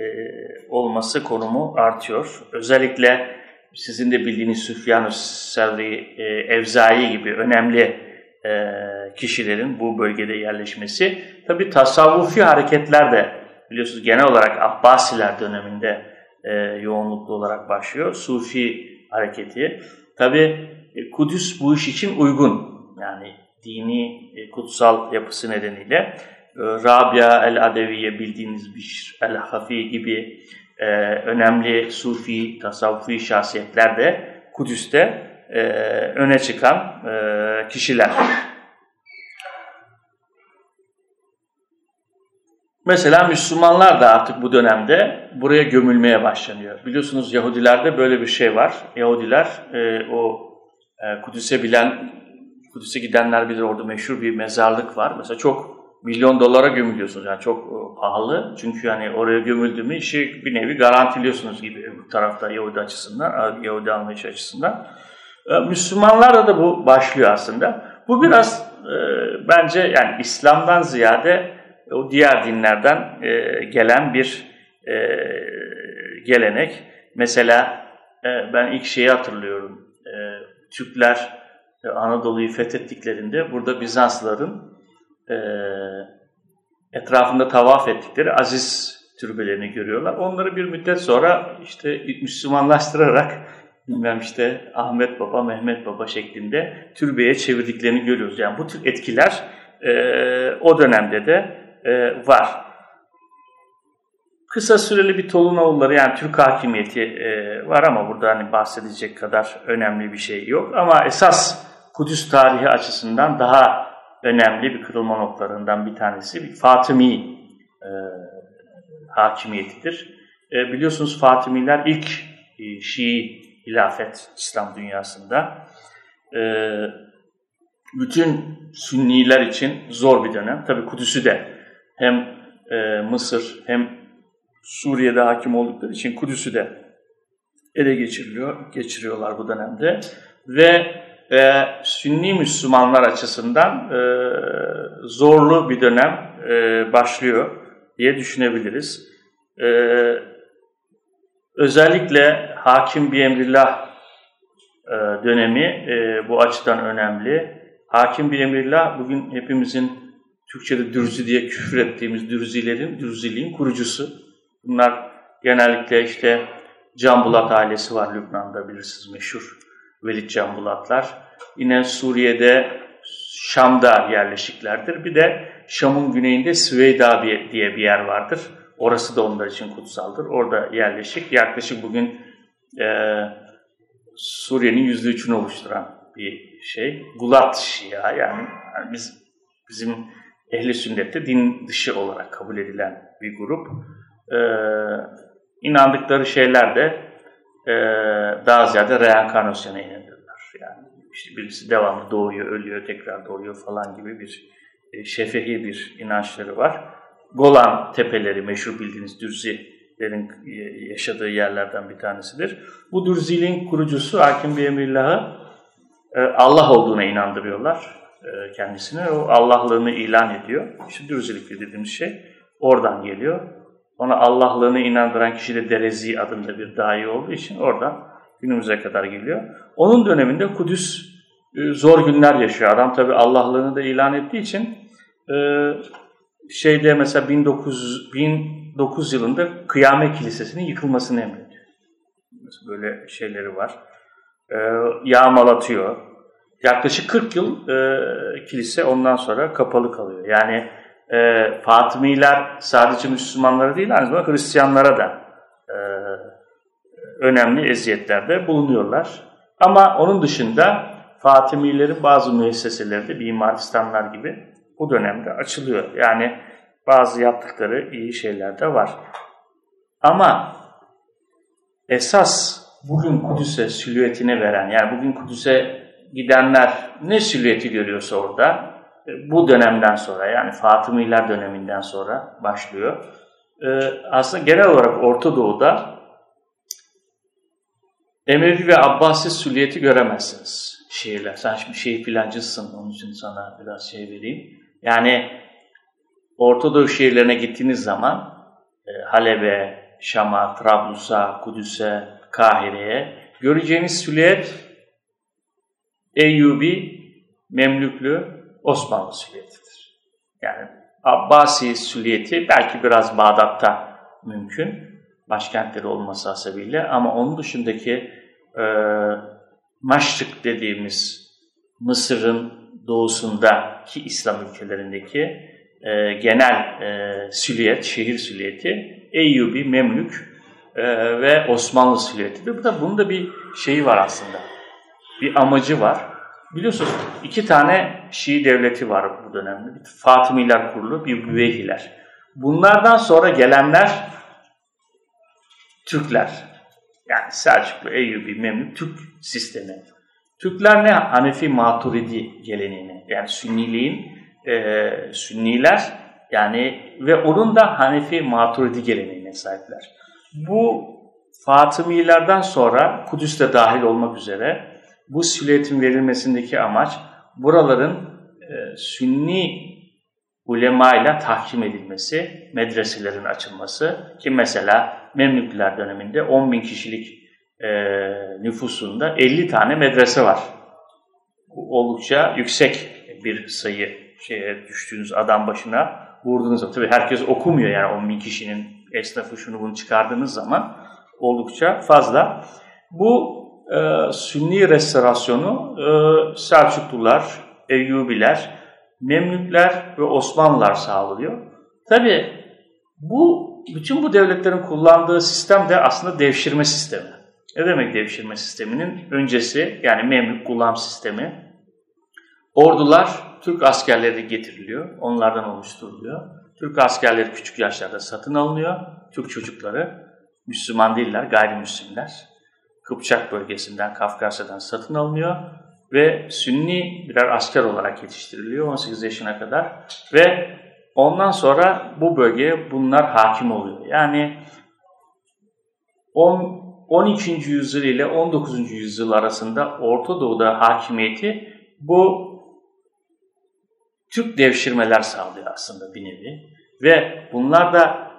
olması konumu artıyor. Özellikle sizin de bildiğiniz Süfyan-ı Sevri, e, Evzai gibi önemli e, kişilerin bu bölgede yerleşmesi. Tabi tasavvufi hareketler de biliyorsunuz genel olarak Abbasiler döneminde e, yoğunluklu olarak başlıyor. Sufi hareketi. Tabi e, Kudüs bu iş için uygun. Yani dini e, kutsal yapısı nedeniyle e, Rabia el-Adeviye bildiğiniz bir el-Hafi gibi e, önemli sufi, tasavvufi şahsiyetler de Kudüs'te öne çıkan kişiler. Mesela Müslümanlar da artık bu dönemde buraya gömülmeye başlanıyor. Biliyorsunuz Yahudilerde böyle bir şey var. Yahudiler o Kudüs'e bilen Kudüs'e gidenler bilir orada meşhur bir mezarlık var. Mesela çok milyon dolara gömülüyorsunuz. Yani çok e, pahalı. Çünkü yani oraya gömüldüğümü işi bir nevi garantiliyorsunuz gibi bu tarafta Yahudi açısından, Yahudi anlayış açısından. E, Müslümanlarda da bu başlıyor aslında. Bu biraz e, bence yani İslam'dan ziyade o diğer dinlerden e, gelen bir e, gelenek. Mesela e, ben ilk şeyi hatırlıyorum. E, Türkler Anadolu'yu fethettiklerinde burada Bizanslıların e, etrafında tavaf ettikleri aziz türbelerini görüyorlar. Onları bir müddet sonra işte Müslümanlaştırarak bilmem işte Ahmet Baba, Mehmet Baba şeklinde türbeye çevirdiklerini görüyoruz. Yani bu tür etkiler e, o dönemde de e, var. Kısa süreli bir Tolunoğulları yani Türk hakimiyeti e, var ama burada hani bahsedecek kadar önemli bir şey yok. Ama esas Kudüs tarihi açısından daha önemli bir kırılma noktalarından bir tanesi Fatımi e, hakimiyetidir. E, biliyorsunuz Fatimiler ilk e, Şii hilafet İslam dünyasında. E, bütün Sünniler için zor bir dönem. Tabi Kudüs'ü de hem e, Mısır hem Suriye'de hakim oldukları için Kudüs'ü de ele geçiriliyor, geçiriyorlar bu dönemde. Ve e, Sünni Müslümanlar açısından e, zorlu bir dönem e, başlıyor diye düşünebiliriz. E, özellikle Hakim bir emrillah e, dönemi e, bu açıdan önemli. Hakim bir emrillah bugün hepimizin Türkçe'de dürzi diye küfür ettiğimiz dürzilerin, dürziliğin kurucusu. Bunlar genellikle işte Can Bulat ailesi var Lübnan'da bilirsiniz meşhur Velid Can Bulatlar. Yine Suriye'de Şam'da yerleşiklerdir. Bir de Şam'ın güneyinde Süveyda diye bir yer vardır. Orası da onlar için kutsaldır. Orada yerleşik. Yaklaşık bugün e, Suriye'nin yüzde üçünü oluşturan bir şey. Gulat Şia yani, yani biz bizim ehli sünnette din dışı olarak kabul edilen bir grup. Ee, inandıkları şeyler de e, daha ziyade reenkarnasyona inanırlar. İşte birisi devamlı doğuyor, ölüyor, tekrar doğuyor falan gibi bir e, şefehi bir inançları var. Golan tepeleri meşhur bildiğiniz Dürzilerin e, yaşadığı yerlerden bir tanesidir. Bu Dürziliğin kurucusu Hakim bir Emrillah'ı e, Allah olduğuna inandırıyorlar e, kendisine. O Allahlığını ilan ediyor. İşte Dürzilik dediğimiz şey oradan geliyor. Ona Allahlığını inandıran kişi de Derezi adında bir dahi olduğu için oradan günümüze kadar geliyor. Onun döneminde Kudüs e, zor günler yaşıyor. Adam tabi Allahlığını da ilan ettiği için şeyde mesela 1900, 1900 yılında Kıyamet Kilisesi'nin yıkılmasını emrediyor. Böyle şeyleri var e, yağmalatıyor. Yaklaşık 40 yıl e, kilise ondan sonra kapalı kalıyor. Yani e, Fatımiler sadece Müslümanlara değil aynı zamanda Hristiyanlara da e, önemli eziyetlerde bulunuyorlar. Ama onun dışında Fatimilerin bazı müesseseleri de Mimaristanlar gibi bu dönemde açılıyor. Yani bazı yaptıkları iyi şeyler de var. Ama esas bugün Kudüs'e silüetini veren, yani bugün Kudüs'e gidenler ne silüeti görüyorsa orada, e, bu dönemden sonra yani Fatımiler döneminden sonra başlıyor. Ee, aslında genel olarak Orta Doğu'da Emevi ve Abbasi silüeti göremezsiniz şehirler. Sen şimdi şehir plancısın, onun için sana biraz şey vereyim. Yani Orta Doğu şehirlerine gittiğiniz zaman e, Halep'e, Şam'a, Trablus'a, Kudüs'e, Kahire'ye. Göreceğiniz silüet Eyyubi, Memlüklü, Osmanlı silüetidir. Yani Abbasi silüeti belki biraz Bağdat'ta mümkün, başkentleri olması hasebiyle ama onun dışındaki e, Maşrik dediğimiz Mısır'ın doğusundaki İslam ülkelerindeki e, genel e, silüet, şehir silüeti Eyyubi, Memlük e, ve Osmanlı silüetidir. Bu da bunun da bir şeyi var aslında. Bir amacı var. Biliyorsunuz iki tane Şii devleti var bu dönemde. Bir Fatımiler kurulu, bir Büveyhiler. Bunlardan sonra gelenler Türkler. Yani Selçuklu, Eyyubi, Memlük, Türk sistemi. Türkler ne? Hanefi Maturidi geleneğini. Yani Sünniliğin e, Sünniler yani ve onun da Hanefi Maturidi geleneğine sahipler. Bu Fatımilerden sonra Kudüs'te dahil olmak üzere bu silüetin verilmesindeki amaç buraların e, Sünni ulemayla tahkim edilmesi, medreselerin açılması ki mesela Memlükler döneminde 10 bin kişilik e, nüfusunda 50 tane medrese var. Bu oldukça yüksek bir sayı şeye düştüğünüz adam başına vurduğunuzda. Tabii herkes okumuyor yani 10 bin kişinin esnafı şunu bunu çıkardığınız zaman oldukça fazla. Bu e, Sünni restorasyonu e, Selçuklular, Eyyubiler, Memlükler ve Osmanlılar sağlıyor. Tabi bu bütün bu devletlerin kullandığı sistem de aslında devşirme sistemi. Ne demek devşirme sisteminin öncesi yani Memlük gulam sistemi? Ordular Türk askerleri getiriliyor. Onlardan oluşturuluyor. Türk askerleri küçük yaşlarda satın alınıyor. Türk çocukları Müslüman değiller, gayrimüslimler. Kıpçak bölgesinden, Kafkasya'dan satın alınıyor ve Sünni birer asker olarak yetiştiriliyor 18 yaşına kadar ve ondan sonra bu bölgeye bunlar hakim oluyor. Yani 10 12. yüzyıl ile 19. yüzyıl arasında Orta Doğu'da hakimiyeti bu Türk devşirmeler sağlıyor aslında bir nevi. Ve bunlar da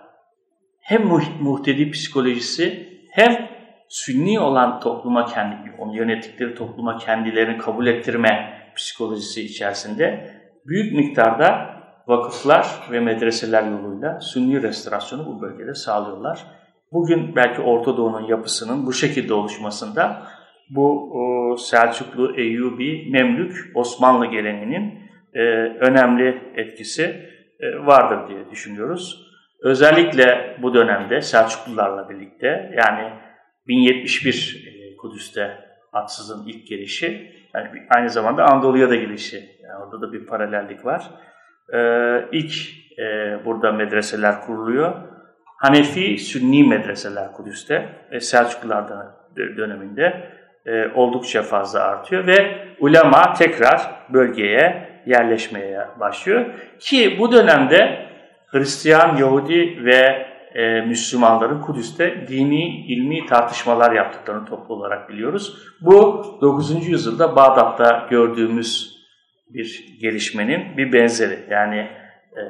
hem muhtedi psikolojisi hem sünni olan topluma kendi, onu yönettikleri topluma kendilerini kabul ettirme psikolojisi içerisinde büyük miktarda vakıflar ve medreseler yoluyla sünni restorasyonu bu bölgede sağlıyorlar. Bugün belki Orta Doğu'nun yapısının bu şekilde oluşmasında bu Selçuklu, Eyyubi, Memlük, Osmanlı geleneğinin e, önemli etkisi e, vardır diye düşünüyoruz. Özellikle bu dönemde Selçuklularla birlikte yani 1071 e, Kudüs'te Atsız'ın ilk gelişi, yani aynı zamanda Anadolu'ya da gelişi, yani orada da bir paralellik var. E, ilk e, burada medreseler kuruluyor. Hanefi, Sünni medreseler Kudüs'te e, Selçuklular döneminde e, oldukça fazla artıyor ve ulema tekrar bölgeye yerleşmeye başlıyor. Ki bu dönemde Hristiyan, Yahudi ve e, Müslümanların Kudüs'te dini, ilmi tartışmalar yaptıklarını toplu olarak biliyoruz. Bu 9. yüzyılda Bağdat'ta gördüğümüz bir gelişmenin bir benzeri. Yani e,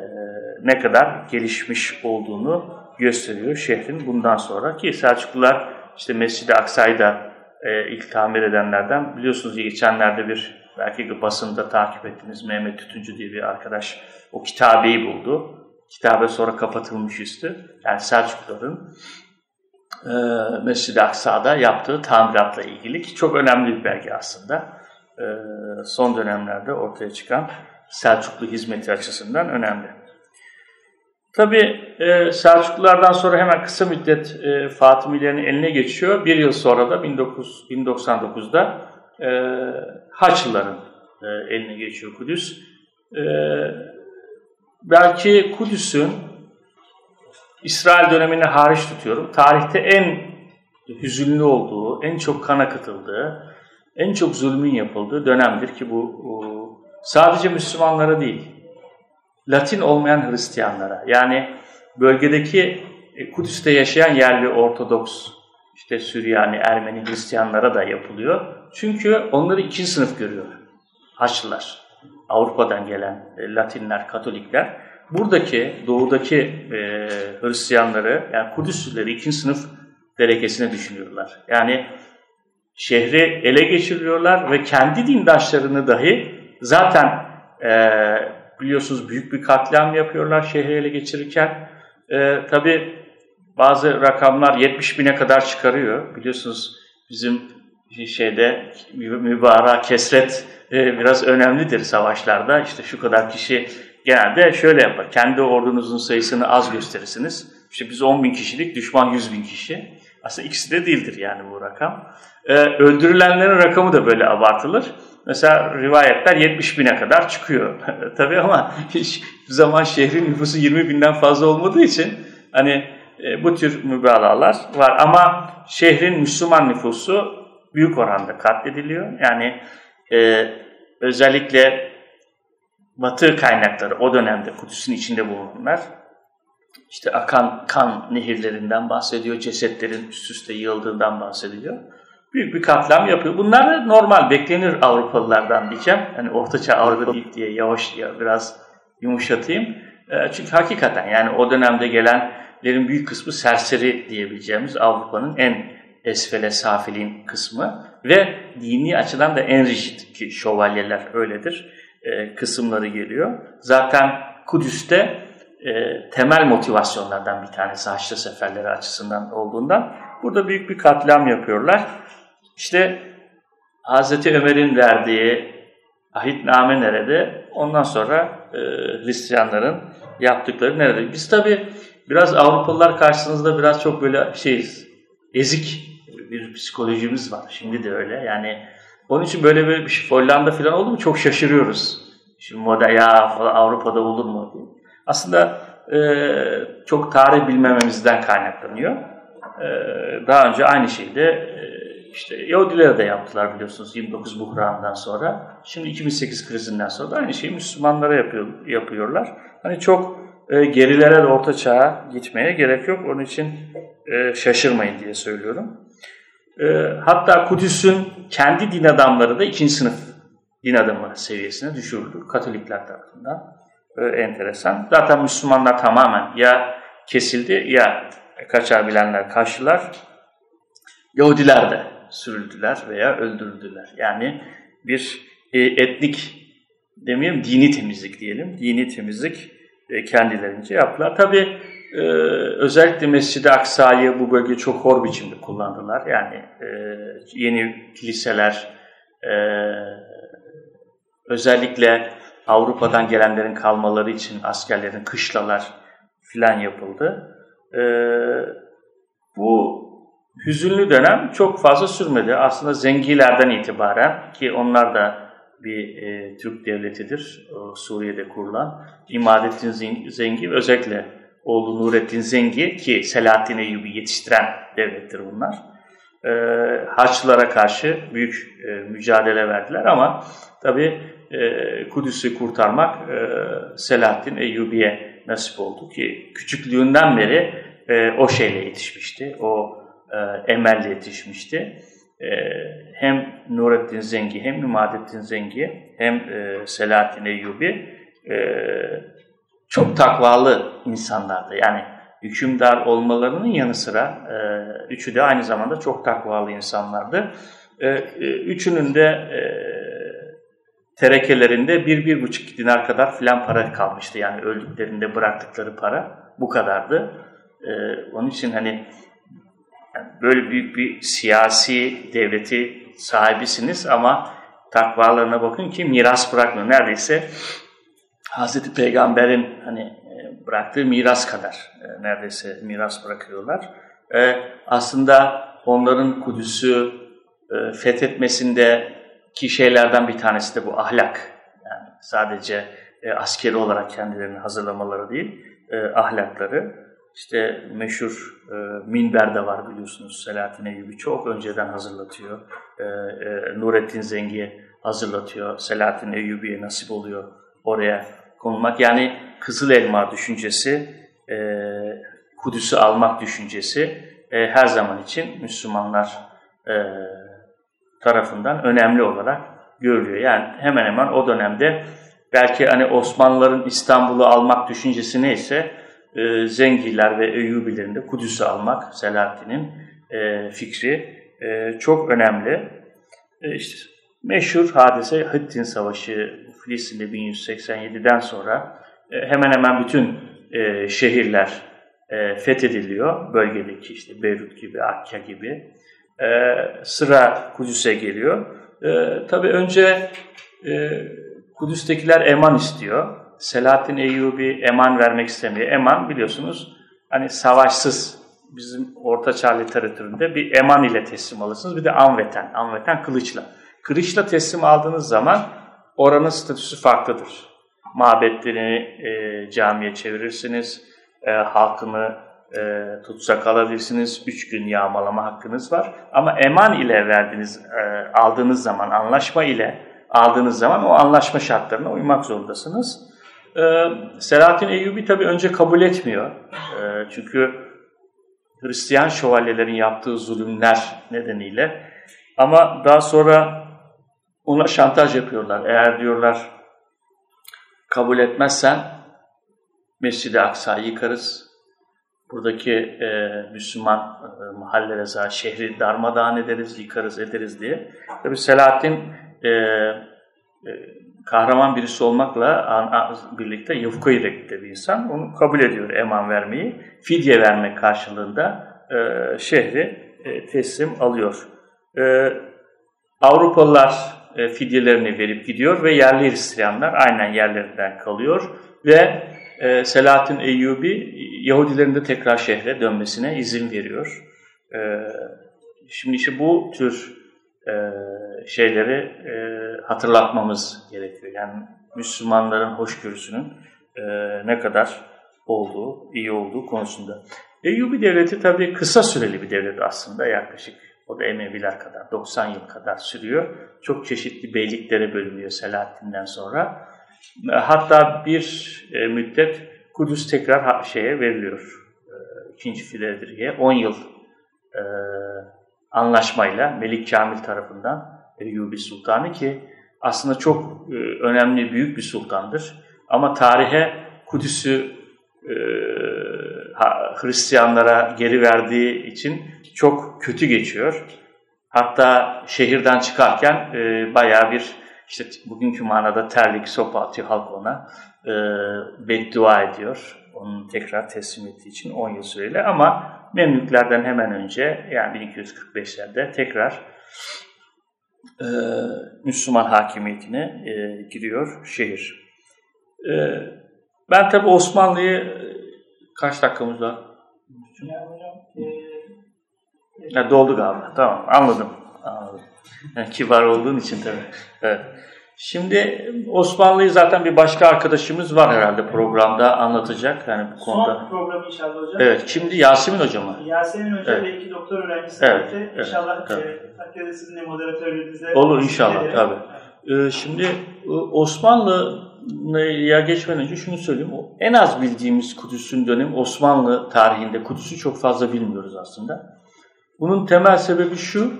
ne kadar gelişmiş olduğunu gösteriyor şehrin bundan sonra. Ki Selçuklular işte Mescid-i Aksa'yı da e, ilk tamir edenlerden biliyorsunuz geçenlerde bir belki basında takip ettiğiniz Mehmet Tütüncü diye bir arkadaş o kitabeyi buldu. Kitabe sonra kapatılmış üstü. Yani Selçukluların e, Mescid-i Aksa'da yaptığı tamiratla ilgili ki çok önemli bir belge aslında. E, son dönemlerde ortaya çıkan Selçuklu hizmeti açısından önemli. Tabi e, Selçuklulardan sonra hemen kısa müddet e, Fatimilerin eline geçiyor. Bir yıl sonra da 19, 1099'da e, Haçlıların e, eline geçiyor Kudüs. E, belki Kudüs'ün İsrail dönemini hariç tutuyorum. Tarihte en hüzünlü olduğu, en çok kan akıtıldığı, en çok zulmün yapıldığı dönemdir ki bu sadece Müslümanlara değil, Latin olmayan Hristiyanlara yani bölgedeki e, Kudüs'te yaşayan yerli Ortodoks, işte Süryani, Ermeni Hristiyanlara da yapılıyor. Çünkü onları ikinci sınıf görüyor Haçlılar. Avrupa'dan gelen e, Latinler, Katolikler buradaki doğudaki e, Hristiyanları yani Kudüslileri ikinci sınıf derekesine düşünüyorlar. Yani şehri ele geçiriyorlar ve kendi dindaşlarını dahi zaten e, biliyorsunuz büyük bir katliam yapıyorlar şehri ele geçirirken. E, Tabi bazı rakamlar 70 bine kadar çıkarıyor. Biliyorsunuz bizim şeyde mübarek kesret e, biraz önemlidir savaşlarda. İşte şu kadar kişi genelde şöyle yapar. Kendi ordunuzun sayısını az gösterirsiniz. İşte biz 10 bin kişilik, düşman 100 bin kişi. Aslında ikisi de değildir yani bu rakam. Ee, öldürülenlerin rakamı da böyle abartılır. Mesela rivayetler 70 bine kadar çıkıyor. *laughs* Tabii ama hiç zaman şehrin nüfusu 20 binden fazla olmadığı için hani e, bu tür mübalağalar var. Ama şehrin Müslüman nüfusu büyük oranda katlediliyor. Yani e, özellikle Batı kaynakları o dönemde Kudüs'ün içinde bulunanlar işte akan kan nehirlerinden bahsediyor, cesetlerin üst üste yığıldığından bahsediliyor. Büyük bir katliam yapıyor. Bunlar normal, beklenir Avrupalılardan diyeceğim. Hani Ortaçağ Avrupa değil diye yavaş ya biraz yumuşatayım. E, çünkü hakikaten yani o dönemde gelenlerin büyük kısmı serseri diyebileceğimiz Avrupa'nın en esfele safilin kısmı ve dini açıdan da en rigid ki şövalyeler öyledir e, kısımları geliyor. Zaten Kudüs'te e, temel motivasyonlardan bir tanesi Haçlı seferleri açısından olduğundan burada büyük bir katliam yapıyorlar. İşte Hz. Ömer'in verdiği ahitname nerede? Ondan sonra e, Hristiyanların yaptıkları nerede? Biz tabi biraz Avrupalılar karşısında biraz çok böyle şeyiz, ezik bir psikolojimiz var. Şimdi de öyle. Yani onun için böyle bir şey Hollanda falan oldu mu çok şaşırıyoruz. Şimdi moda ya falan Avrupa'da olur mu diye. Aslında e, çok tarih bilmememizden kaynaklanıyor. E, daha önce aynı şeyi de e, işte Yahudiler de yaptılar biliyorsunuz 29 buhrandan sonra. Şimdi 2008 krizinden sonra da aynı şeyi Müslümanlara yapıyor, yapıyorlar. Hani çok e, gerilere de orta çağa gitmeye gerek yok. Onun için e, şaşırmayın diye söylüyorum. E, hatta Kudüs'ün kendi din adamları da ikinci sınıf din adamı seviyesine düşürüldü Katolikler tarafından. E, enteresan. Zaten Müslümanlar tamamen ya kesildi ya kaçabilenler karşılar. Yahudiler de sürüldüler veya öldürüldüler. Yani bir e, etnik demeyeyim dini temizlik diyelim. Dini temizlik e, kendilerince yaptılar. Tabi e, özellikle Mescid-i Aksa'yı bu bölge çok hor biçimde kullandılar. Yani e, yeni kiliseler e, özellikle Avrupa'dan gelenlerin kalmaları için askerlerin kışlalar filan yapıldı. E, bu hüzünlü dönem çok fazla sürmedi. Aslında Zengilerden itibaren ki onlar da bir e, Türk devletidir o Suriye'de kurulan. İmadettin Zengi özellikle oğlu Nurettin Zengi ki Selahattin Eyyubi yetiştiren devlettir bunlar. E, Haçlılara karşı büyük e, mücadele verdiler ama tabi e, Kudüs'ü kurtarmak e, Selahattin Eyyubi'ye nasip oldu ki küçüklüğünden beri e, o şeyle yetişmişti. O e, emelle yetişmişti. E, hem Nurettin Zengi hem Mümadettin Zengi hem e, Selahattin Eyyubi e, çok takvalı insanlardı. Yani hükümdar olmalarının yanı sıra e, üçü de aynı zamanda çok takvalı insanlardı. E, e, üçünün de e, terekelerinde bir, bir buçuk dinar kadar filan para kalmıştı. Yani öldüklerinde bıraktıkları para bu kadardı. E, onun için hani böyle büyük bir siyasi devleti sahibisiniz ama takvalarına bakın ki miras bırakmıyor. Neredeyse Hazreti Peygamber'in hani e, bıraktığı miras kadar e, neredeyse miras bırakıyorlar. E, aslında onların Kudüs'ü fethetmesindeki şeylerden bir tanesi de bu ahlak. Yani sadece askeri olarak kendilerini hazırlamaları değil, ahlakları. İşte meşhur e, minber de var biliyorsunuz Selahattin Eyyubi çok önceden hazırlatıyor. E, e, Nurettin Zengi'ye hazırlatıyor. Selahattin Eyyubi'ye nasip oluyor oraya konulmak. Yani Kızıl Elma düşüncesi, e, Kudüs'ü almak düşüncesi e, her zaman için Müslümanlar e, tarafından önemli olarak görülüyor. Yani hemen hemen o dönemde belki hani Osmanlıların İstanbul'u almak düşüncesi neyse e, Zengiler ve Eyyubilerin de Kudüs'ü almak Selahaddin'in e, fikri e, çok önemli. E, işte meşhur hadise Hittin Savaşı Filistin'de 1187'den sonra e, hemen hemen bütün e, şehirler e, fethediliyor. Bölgedeki işte Beyrut gibi, Akka gibi. Sıra Kudüs'e geliyor. Tabii önce Kudüs'tekiler eman istiyor. Selahattin Eyyubi eman vermek istemiyor. Eman biliyorsunuz hani savaşsız bizim Orta Çağ literatüründe bir eman ile teslim alırsınız. Bir de anveten, anveten kılıçla. Kılıçla teslim aldığınız zaman oranın statüsü farklıdır. Mabetlerini e, camiye çevirirsiniz, e, halkını e, tutsak alabilirsiniz, üç gün yağmalama hakkınız var. Ama eman ile verdiğiniz, e, aldığınız zaman, anlaşma ile aldığınız zaman o anlaşma şartlarına uymak zorundasınız. Ee, Selahattin Eyyubi tabii önce kabul etmiyor. Ee, çünkü Hristiyan şövalyelerin yaptığı zulümler nedeniyle. Ama daha sonra ona şantaj yapıyorlar. Eğer diyorlar kabul etmezsen Mescid-i Aksa'yı yıkarız. Buradaki e, Müslüman e, mahallelere zaten şehri darmadağın ederiz, yıkarız, ederiz diye. Tabi Selahattin e, e, kahraman birisi olmakla birlikte yufka yürekli bir insan. Onu kabul ediyor eman vermeyi. Fidye vermek karşılığında e, şehri e, teslim alıyor. E, Avrupalılar e, fidyelerini verip gidiyor ve yerli Hristiyanlar aynen yerlerinden kalıyor. Ve e, Selahattin Eyyubi Yahudilerin de tekrar şehre dönmesine izin veriyor. E, şimdi işte bu tür şeyleri hatırlatmamız gerekiyor. Yani Müslümanların hoşgörüsünün ne kadar olduğu, iyi olduğu konusunda. Eyyubi devleti tabii kısa süreli bir devlet aslında yaklaşık o da Emeviler kadar 90 yıl kadar sürüyor. Çok çeşitli beyliklere bölünüyor Selahaddin'den sonra. Hatta bir e, müddet Kudüs tekrar şeye veriliyor. E, ikinci Filadelifiye 10 yıl e, anlaşmayla Melik Kamil tarafından Eyyubi Sultanı ki aslında çok önemli büyük bir sultandır. Ama tarihe Kudüs'ü Hristiyanlara geri verdiği için çok kötü geçiyor. Hatta şehirden çıkarken e, bayağı bir işte bugünkü manada terlik, sopa atıyor halk ona. E, beddua ediyor. Onun tekrar teslim ettiği için 10 yıl süreyle ama Memlüklerden hemen önce yani 1245'lerde tekrar e, Müslüman hakimiyetine e, giriyor şehir. E, ben tabi Osmanlı'yı kaç dakikamız var? Yani hocam, e, ya doldu galiba. Tamam anladım. anladım. *laughs* Yani kibar olduğun için tabii. Evet. Şimdi Osmanlı'yı zaten bir başka arkadaşımız var herhalde programda anlatacak yani bu konuda. Son program inşallah hocam. Evet. Şimdi Yasemin hocam mı? Yasemin Hoca Evet. ve iki doktor öğrencisi Evet, birlikte evet, inşallah tabii. e, sizin de moderatörlüğünüzde Olur inşallah tabii. Ee, şimdi e, Osmanlı'ya geçmeden önce şunu söyleyeyim. O En az bildiğimiz Kudüs'ün dönemi Osmanlı tarihinde. Kudüs'ü çok fazla bilmiyoruz aslında. Bunun temel sebebi şu.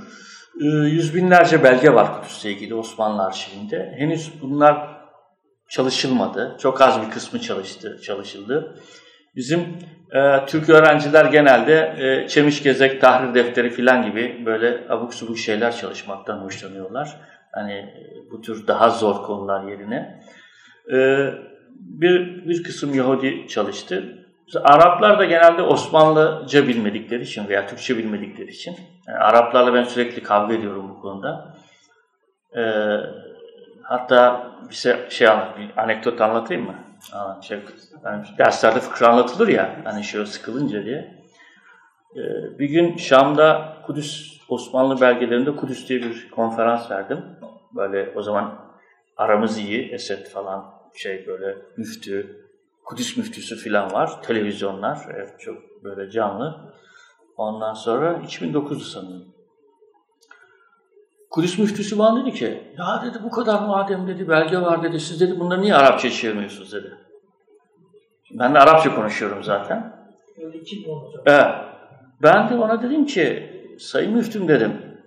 e, Yüz binlerce belge var Kudüs'le ilgili Osmanlı arşivinde. Henüz bunlar çalışılmadı. Çok az bir kısmı çalıştı, çalışıldı. Bizim e, Türk öğrenciler genelde e, çemiş gezek, tahrir defteri filan gibi böyle abuk subuk şeyler çalışmaktan hoşlanıyorlar. Hani e, bu tür daha zor konular yerine. E, bir, bir kısım Yahudi çalıştı. Araplar da genelde Osmanlıca bilmedikleri için veya Türkçe bilmedikleri için. Yani Araplarla ben sürekli kavga ediyorum bu konuda. E, hatta bir şey, şey bir anekdot anlatayım mı? Aa, şey, yani derslerde fıkra anlatılır ya, hani şöyle sıkılınca diye. Ee, bir gün Şam'da Kudüs, Osmanlı belgelerinde Kudüs diye bir konferans verdim. Böyle o zaman aramız iyi, Esed falan şey böyle müftü, Kudüs müftüsü falan var, televizyonlar, evet, çok böyle canlı. Ondan sonra 2009'du sanırım. Kudüs müftüsü bana dedi ki, ya dedi bu kadar madem dedi belge var dedi, siz dedi bunları niye Arapça çevirmiyorsunuz dedi. Ben de Arapça konuşuyorum zaten. Gün hocam. Evet. Ben de ona dedim ki, sayın müftüm dedim,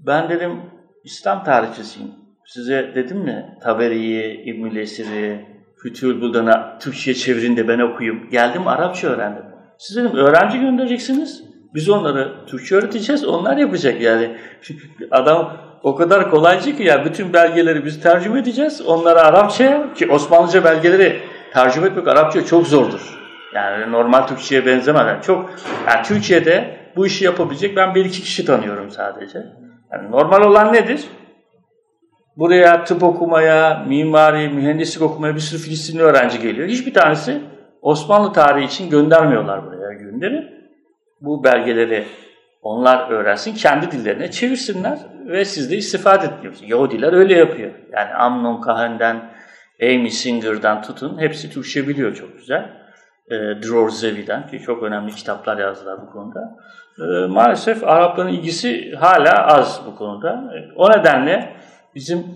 ben dedim İslam tarihçisiyim. Size dedim mi Taberi'yi, İbn-i Esir'i, Fütühül Buldan'a Türkçe'ye çevirin de ben okuyayım. Geldim Arapça öğrendim. Siz dedim öğrenci göndereceksiniz. Biz onları Türkçe öğreteceğiz, onlar yapacak yani. *laughs* Adam o kadar kolaycı ki ya bütün belgeleri biz tercüme edeceğiz. Onlara Arapçaya ki Osmanlıca belgeleri tercüme etmek Arapça çok zordur. Yani normal Türkçe'ye benzemez. Yani çok yani Türkiye'de bu işi yapabilecek ben bir iki kişi tanıyorum sadece. Yani normal olan nedir? Buraya tıp okumaya, mimari, mühendislik okumaya bir sürü Filistinli öğrenci geliyor. Hiçbir tanesi Osmanlı tarihi için göndermiyorlar buraya gönderi. Bu belgeleri onlar öğrensin, kendi dillerine çevirsinler ve siz de istifade ediyorsunuz. Yahudiler öyle yapıyor. Yani Amnon Kahen'den, Amy Singer'dan tutun, hepsi Türkçe biliyor çok güzel. E, Dror Zevi'den ki çok önemli kitaplar yazdılar bu konuda. E, maalesef Arapların ilgisi hala az bu konuda. E, o nedenle bizim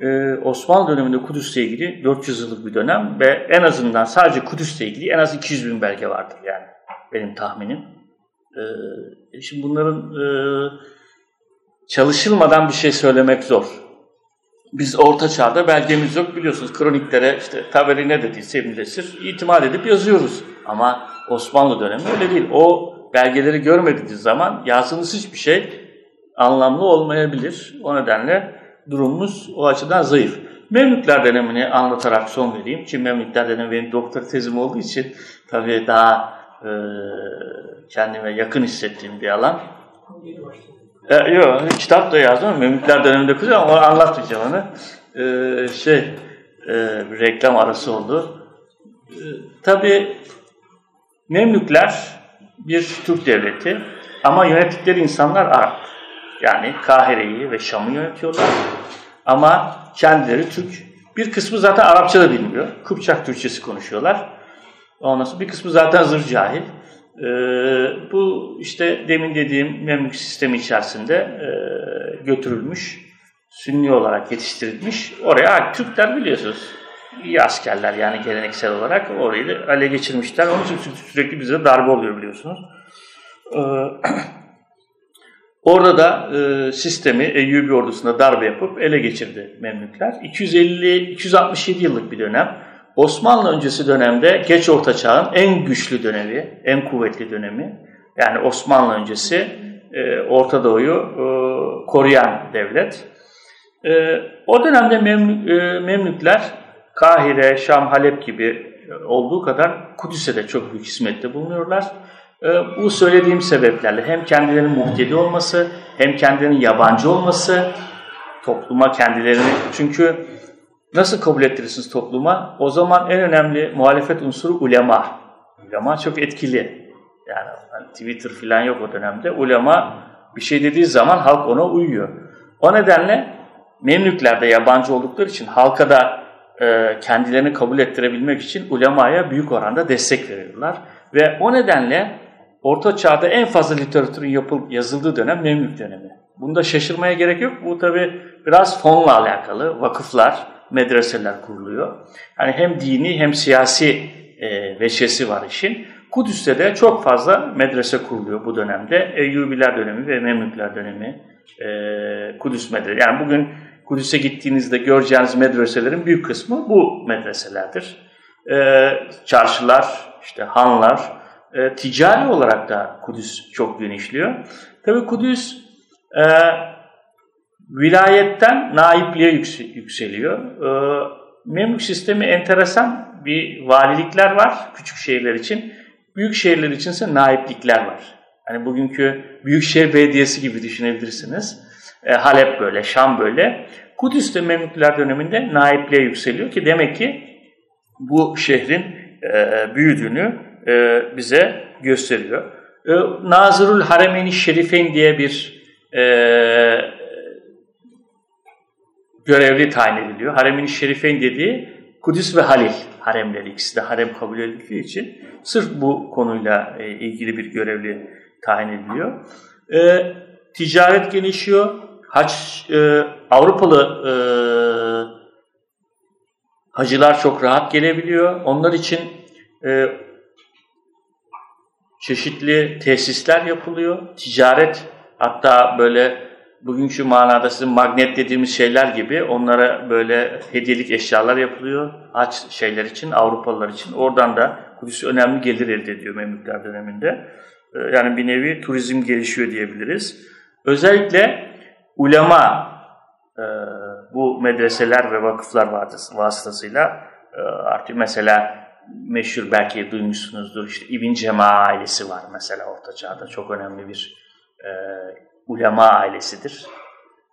e, Osmanlı döneminde Kudüs'le ilgili 400 yıllık bir dönem ve en azından sadece Kudüs'le ilgili en az 200 bin belge vardır yani benim tahminim. E, şimdi bunların e, çalışılmadan bir şey söylemek zor. Biz orta çağda belgemiz yok biliyorsunuz kroniklere işte taberi ne dediyse İbn Esir itimat edip yazıyoruz. Ama Osmanlı dönemi öyle değil. O belgeleri görmediğiniz zaman yazdığınız hiçbir şey anlamlı olmayabilir. O nedenle durumumuz o açıdan zayıf. Memlükler dönemini anlatarak son vereyim. Çünkü Memlükler dönemi benim doktor tezim olduğu için tabii daha e, kendime yakın hissettiğim bir alan. E, yok, kitap da yazdım. Memlükler döneminde kızım ama anlatmayacağım onu. E, şey, e, bir reklam arası oldu. E, tabii Memlükler bir Türk devleti ama yönettikleri insanlar Arap. Yani Kahire'yi ve Şam'ı yönetiyorlar. Ama kendileri Türk Bir kısmı zaten Arapça da bilmiyor. Kıpçak Türkçesi konuşuyorlar. Ondan sonra bir kısmı zaten zır cahil. Ee, bu işte demin dediğim Memlük sistemi içerisinde e, götürülmüş, sünni olarak yetiştirilmiş. Oraya Türkler biliyorsunuz iyi askerler yani geleneksel olarak orayı ele geçirmişler. Onun için sürekli bize darbe oluyor biliyorsunuz. Ee, *clears throat* orada da e, sistemi Eyyubi ordusunda darbe yapıp ele geçirdi Memlükler. 250-267 yıllık bir dönem. Osmanlı öncesi dönemde geç orta çağın en güçlü dönemi, en kuvvetli dönemi. Yani Osmanlı öncesi e, Orta Doğu'yu e, koruyan devlet. E, o dönemde Memlük, e, Memlükler Kahire, Şam, Halep gibi olduğu kadar Kudüs'e de çok büyük hizmette bulunuyorlar. Ee, bu söylediğim sebeplerle hem kendilerinin muhtedi olması, hem kendilerinin yabancı olması, topluma kendilerini... Çünkü nasıl kabul ettirirsiniz topluma? O zaman en önemli muhalefet unsuru ulema. Ulema çok etkili. Yani Twitter falan yok o dönemde. Ulema bir şey dediği zaman halk ona uyuyor. O nedenle Memlükler de yabancı oldukları için halka da e, kendilerini kabul ettirebilmek için ulemaya büyük oranda destek veriyorlar. Ve o nedenle Orta Çağ'da en fazla literatürün yapılıp yazıldığı dönem Memlük dönemi. Bunda şaşırmaya gerek yok. Bu tabi biraz fonla alakalı. Vakıflar, medreseler kuruluyor. Yani hem dini hem siyasi e, veçesi var işin. Kudüs'te de çok fazla medrese kuruluyor bu dönemde. Eyyubiler dönemi ve Memlükler dönemi. E, Kudüs medrese. Yani bugün Kudüs'e gittiğinizde göreceğiniz medreselerin büyük kısmı bu medreselerdir. E, çarşılar, işte hanlar, e, ticari olarak da Kudüs çok genişliyor. Tabi Kudüs e, vilayetten naipliğe yükseliyor. E, Memlük sistemi enteresan bir valilikler var küçük şehirler için. Büyük şehirler içinse naiplikler var. Hani bugünkü Büyükşehir Belediyesi gibi düşünebilirsiniz. E, Halep böyle, Şam böyle. Kudüs de Memlükler döneminde naipliğe yükseliyor ki demek ki bu şehrin e, büyüdüğünü e, bize gösteriyor. E, Nazırul Haremeyn-i Şerifeyn diye bir e, görevli tayin ediliyor. Haremeyn-i Şerifeyn dediği Kudüs ve Halil haremleri. ikisi de harem kabul edildiği için sırf bu konuyla e, ilgili bir görevli tayin ediliyor. E, ticaret gelişiyor haç e, Avrupalı e, hacılar çok rahat gelebiliyor. Onlar için e, çeşitli tesisler yapılıyor. Ticaret hatta böyle bugünkü manada sizin magnet dediğimiz şeyler gibi onlara böyle hediyelik eşyalar yapılıyor. Haç şeyler için, Avrupalılar için. Oradan da Kudüs önemli gelir elde ediyor Memlükler döneminde. E, yani bir nevi turizm gelişiyor diyebiliriz. Özellikle ulema e, bu medreseler ve vakıflar vasıtasıyla e, artık mesela meşhur belki duymuşsunuzdur işte İbn Cema ailesi var mesela Orta Çağ'da çok önemli bir e, ulema ailesidir.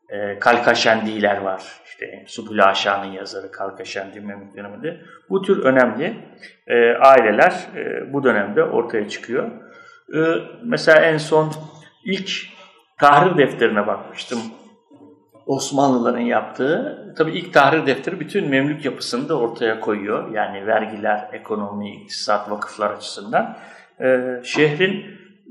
E, Kalkaşendiler var işte Subul Aşa'nın yazarı Kalkaşendi Memlük döneminde. Bu tür önemli e, aileler e, bu dönemde ortaya çıkıyor. E, mesela en son ilk tahrir defterine bakmıştım. Osmanlıların yaptığı. Tabii ilk tahrir defteri bütün Memlük yapısını da ortaya koyuyor. Yani vergiler, ekonomi, iktisat, vakıflar açısından. Ee, şehrin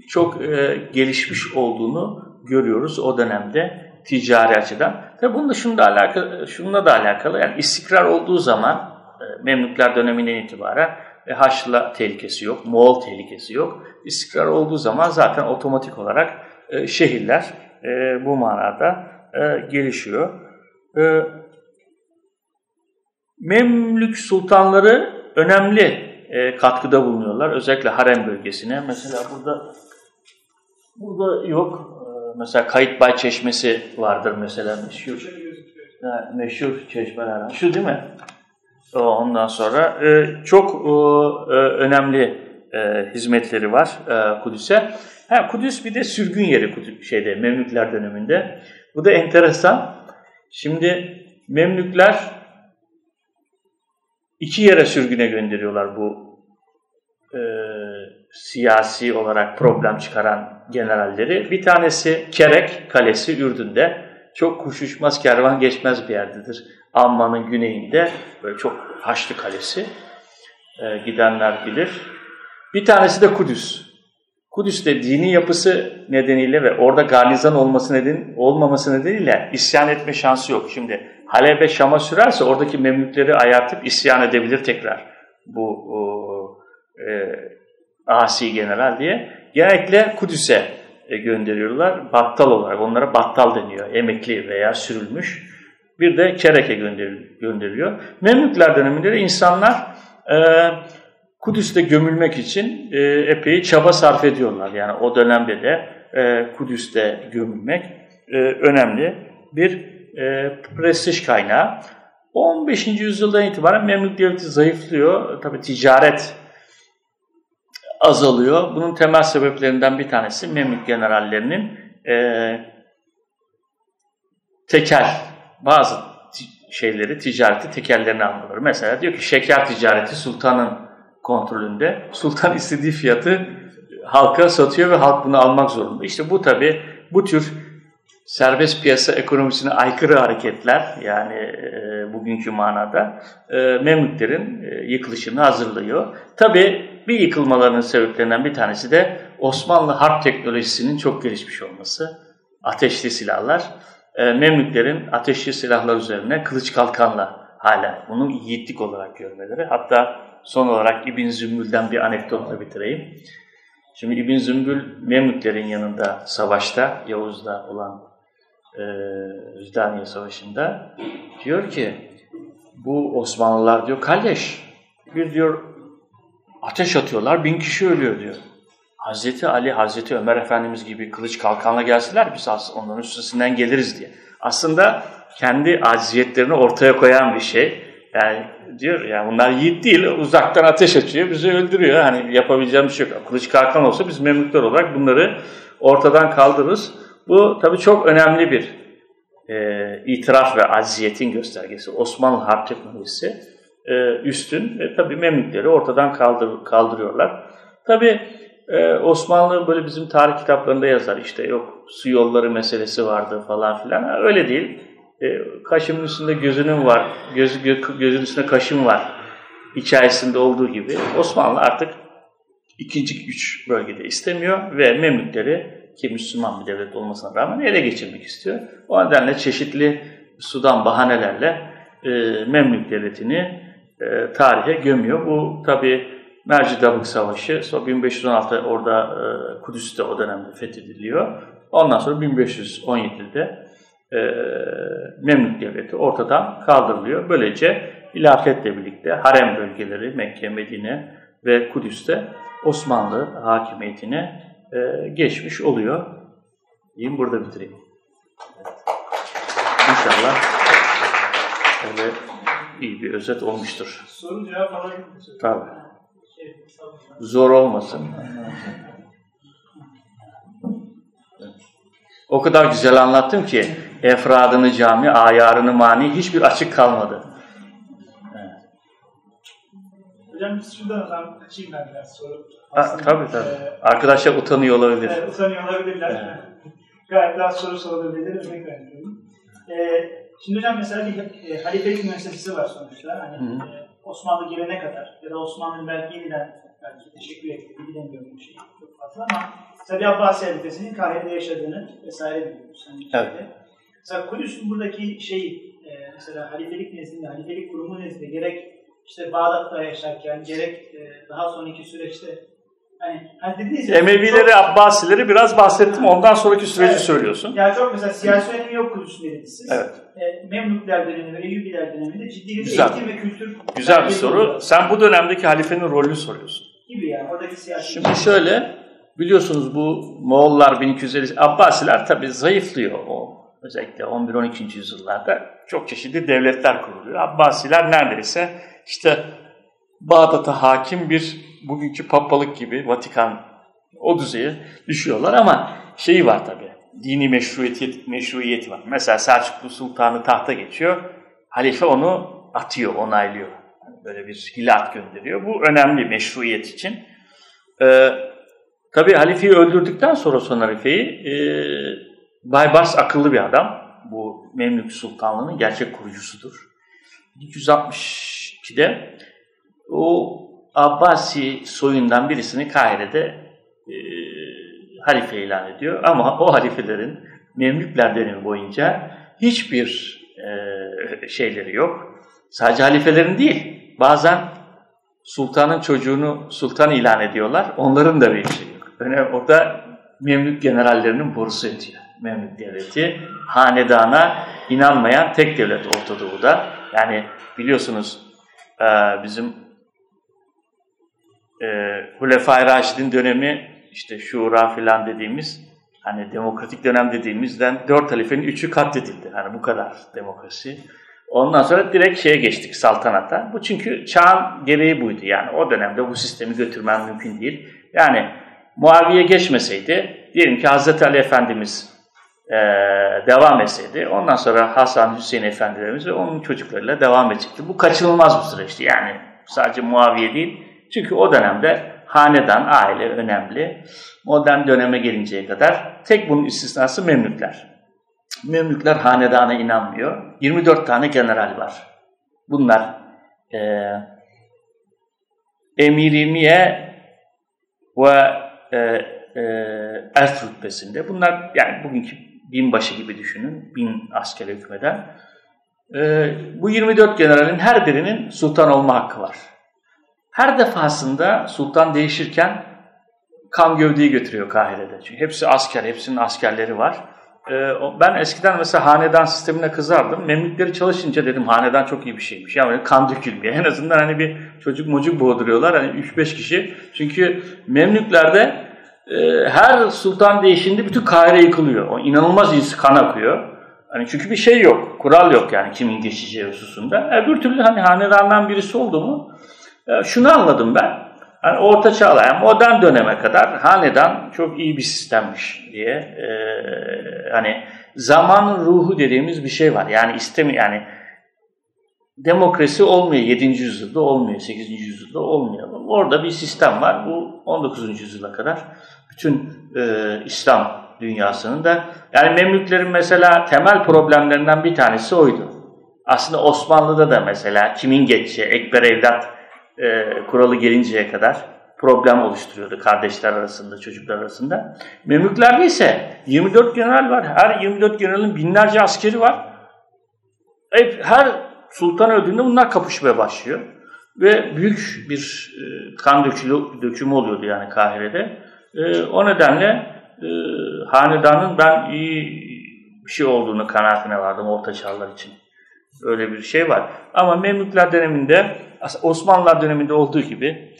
çok e, gelişmiş olduğunu görüyoruz o dönemde ticari açıdan. Tabii bunun da şununla alakalı, şununla da alakalı. Yani istikrar olduğu zaman e, Memlükler döneminden itibaren e, Haçlı tehlikesi yok, Moğol tehlikesi yok. İstikrar olduğu zaman zaten otomatik olarak e, şehirler e, bu manada e, gelişiyor. Memlük sultanları önemli katkıda bulunuyorlar. Özellikle harem bölgesine. Mesela burada burada yok. Mesela Kayıtbay Çeşmesi vardır mesela meşhur. meşhur çeşmeler. Şu değil mi? Ondan sonra çok önemli hizmetleri var Kudüs'e. Ha, Kudüs bir de sürgün yeri Kudüs, şeyde Memlükler döneminde. Bu da enteresan. Şimdi Memlükler iki yere sürgüne gönderiyorlar bu e, siyasi olarak problem çıkaran generalleri. Bir tanesi Kerek Kalesi Ürdün'de. çok kuşuşmaz kervan geçmez bir yerdedir. Amman'ın güneyinde böyle çok Haçlı Kalesi. E, gidenler bilir. Bir tanesi de Kudüs. Kudüs'te dini yapısı nedeniyle ve orada garnizan olması neden, olmaması nedeniyle isyan etme şansı yok. Şimdi Halep'e Şam'a sürerse oradaki Memlükleri ayartıp isyan edebilir tekrar bu o, e, asi general diye. Genellikle Kudüs'e e, gönderiyorlar. Battal olarak. Onlara battal deniyor. Emekli veya sürülmüş. Bir de Kerek'e gönderiliyor. Memlükler döneminde de insanlar e, Kudüs'te gömülmek için e, epey çaba sarf ediyorlar. Yani o dönemde de e, Kudüs'te gömülmek e, önemli bir e, prestij kaynağı. 15. yüzyıldan itibaren Memlük Devleti zayıflıyor. Tabi ticaret azalıyor. Bunun temel sebeplerinden bir tanesi Memlük generallerinin e, tekel, bazı şeyleri, ticareti tekellerine almaları. Mesela diyor ki şeker ticareti sultanın kontrolünde. Sultan istediği fiyatı halka satıyor ve halk bunu almak zorunda. İşte bu tabi bu tür serbest piyasa ekonomisine aykırı hareketler yani e, bugünkü manada e, Memlüklerin e, yıkılışını hazırlıyor. Tabi bir yıkılmalarının sebeplerinden bir tanesi de Osmanlı harp teknolojisinin çok gelişmiş olması. Ateşli silahlar. E, Memlüklerin ateşli silahlar üzerine kılıç kalkanla hala bunu yiğitlik olarak görmeleri. Hatta son olarak İbn Zümbül'den bir anekdotla bitireyim. Şimdi İbn Zümbül Memlüklerin yanında savaşta, Yavuz'da olan e, Züdaniye Savaşı'nda diyor ki bu Osmanlılar diyor kalleş bir diyor ateş atıyorlar bin kişi ölüyor diyor. Hazreti Ali, Hazreti Ömer Efendimiz gibi kılıç kalkanla gelseler biz onların üstesinden geliriz diye. Aslında kendi aciziyetlerini ortaya koyan bir şey. Yani diyor ya bunlar yiğit değil, uzaktan ateş açıyor, bizi öldürüyor. Hani yapabileceğim bir şey yok. Kılıç kalkan olsa biz Memlükler olarak bunları ortadan kaldırırız. Bu tabii çok önemli bir e, itiraf ve aziyetin göstergesi. Osmanlı harp teknolojisi e, üstün ve tabii Memlükleri ortadan kaldır, kaldırıyorlar. Tabii e, Osmanlı böyle bizim tarih kitaplarında yazar işte yok su yolları meselesi vardı falan filan. Öyle değil. E, kaşımın üstünde gözünün var, göz, gözün üstünde kaşım var hikayesinde olduğu gibi Osmanlı artık ikinci güç bölgede istemiyor ve Memlükleri ki Müslüman bir devlet olmasına rağmen ele geçirmek istiyor. O nedenle çeşitli sudan bahanelerle e, Memlük devletini e, tarihe gömüyor. Bu tabi Merci Savaşı, sonra 1516 orada e, Kudüs'te o dönemde fethediliyor. Ondan sonra 1517'de e, Memlük Devleti ortadan kaldırılıyor. Böylece hilafetle birlikte harem bölgeleri Mekke, Medine ve Kudüs'te Osmanlı hakimiyetine e, geçmiş oluyor. Diyeyim burada bitireyim. İnşallah öyle iyi bir özet olmuştur. Sorun cevap alabilir Tabii. Zor olmasın. O kadar güzel anlattım ki efradını cami, ayarını mani hiçbir açık kalmadı. Hocam biz şuradan kaçayım ben biraz soru. Ha, tabii tabii. E, Arkadaşlar utanıyor olabilir. Evet, utanıyor olabilirler. Evet. *laughs* Gayet daha soru sorulabilir. Örnek veriyorum. E, şimdi hocam mesela bir e, halifelik müessesesi var sonuçta. Hani, e, Osmanlı gelene kadar ya da Osmanlı'nın belki yeniden belki teşekkür ettiğini bilemiyorum bir şey çok fazla ama tabi Abbasi halifesinin Kahire'de yaşadığını vesaire biliyoruz. Hani evet. Mesela Kudüs'ün buradaki şey e, mesela halifelik nezdinde, halifelik kurumu nezdinde gerek işte Bağdat'ta yaşarken gerek e, daha sonraki süreçte hani, hani dediniz ya, Emevileri, çok, Abbasileri biraz bahsettim. Ondan sonraki süreci evet. söylüyorsun. Yani çok mesela siyasi önemi yok Kudüs'ün dediniz siz. Evet. E, Memlükler dönemi ve Eyyubiler döneminde ciddi bir Güzel. eğitim ve kültür... Güzel bir soru. Oluyor. Sen bu dönemdeki halifenin rolünü soruyorsun. Gibi yani oradaki siyasi... Şimdi şöyle, biliyorsunuz bu Moğollar 1250... Abbasiler tabii zayıflıyor o özellikle 11-12. yüzyıllarda çok çeşitli devletler kuruluyor. Abbasiler neredeyse işte Bağdat'a hakim bir bugünkü papalık gibi Vatikan o düzeye düşüyorlar ama şeyi var tabi dini meşruiyeti, meşruiyeti var. Mesela Selçuklu Sultanı tahta geçiyor, halife onu atıyor, onaylıyor. böyle bir hilat gönderiyor. Bu önemli meşruiyet için. Ee, tabi halifeyi öldürdükten sonra son halifeyi e, Baybars akıllı bir adam. bu Memlük Sultanlığı'nın gerçek kurucusudur. 1262'de o Abbasi soyundan birisini Kahire'de e, halife ilan ediyor. Ama o halifelerin Memlükler dönemi boyunca hiçbir e, şeyleri yok. Sadece halifelerin değil, bazen sultanın çocuğunu sultan ilan ediyorlar. Onların da bir şey yok. Yani orada Memlük generallerinin borusu ötüyor. Memlük devleti hanedana inanmayan tek devlet Orta Doğu'da. Yani biliyorsunuz e, bizim e, Hulefai Raşid'in dönemi işte şura filan dediğimiz hani demokratik dönem dediğimizden dört halifenin üçü katledildi. Hani bu kadar demokrasi. Ondan sonra direkt şeye geçtik saltanata. Bu çünkü çağın gereği buydu. Yani o dönemde bu sistemi götürmen mümkün değil. Yani Muaviye geçmeseydi, diyelim ki Hazreti Ali Efendimiz e, devam etseydi, ondan sonra Hasan Hüseyin Efendilerimiz ve onun çocuklarıyla devam edecekti. Bu kaçınılmaz bir süreçti. Yani sadece Muaviye değil. Çünkü o dönemde hanedan, aile önemli. Modern döneme gelinceye kadar tek bunun istisnası Memlükler. Memlükler hanedana inanmıyor. 24 tane general var. Bunlar e, Emirimiye ve e, e, Ers rütbesinde. Bunlar yani bugünkü binbaşı gibi düşünün. Bin asker hükmeden. E, bu 24 generalin her birinin sultan olma hakkı var. Her defasında sultan değişirken kan gövdeyi götürüyor Kahire'de. Çünkü hepsi asker, hepsinin askerleri var. Ee, ben eskiden mesela hanedan sistemine kızardım. Memlükleri çalışınca dedim hanedan çok iyi bir şeymiş. Yani kan dökülmüyor. *laughs* En azından hani bir çocuk mucuk boğduruyorlar. Hani 3-5 kişi. Çünkü Memlüklerde her sultan değişinde bütün Kahire yıkılıyor. O inanılmaz iyisi kan akıyor. Hani çünkü bir şey yok. Kural yok yani kimin geçeceği hususunda. Öbür türlü hani hanedandan birisi oldu mu e, şunu anladım ben. Yani orta çağla, yani modern döneme kadar hanedan çok iyi bir sistemmiş diye. E, hani zaman ruhu dediğimiz bir şey var. Yani istemi yani demokrasi olmuyor 7. yüzyılda olmuyor, 8. yüzyılda olmuyor. Orada bir sistem var. Bu 19. yüzyıla kadar bütün e, İslam dünyasının da yani Memlüklerin mesela temel problemlerinden bir tanesi oydu. Aslında Osmanlı'da da mesela kimin geçeceği, ekber evlat e, kuralı gelinceye kadar problem oluşturuyordu kardeşler arasında, çocuklar arasında. Memlüklerde ise 24 general var. Her 24 generalin binlerce askeri var. Hep, her sultan öldüğünde bunlar kapışmaya başlıyor. Ve büyük bir e, kan dökümü oluyordu yani Kahire'de. E, o nedenle e, hanedanın ben iyi bir şey olduğunu kanaatine vardım Orta Çağlar için. Öyle bir şey var. Ama Memlükler döneminde Osmanlılar döneminde olduğu gibi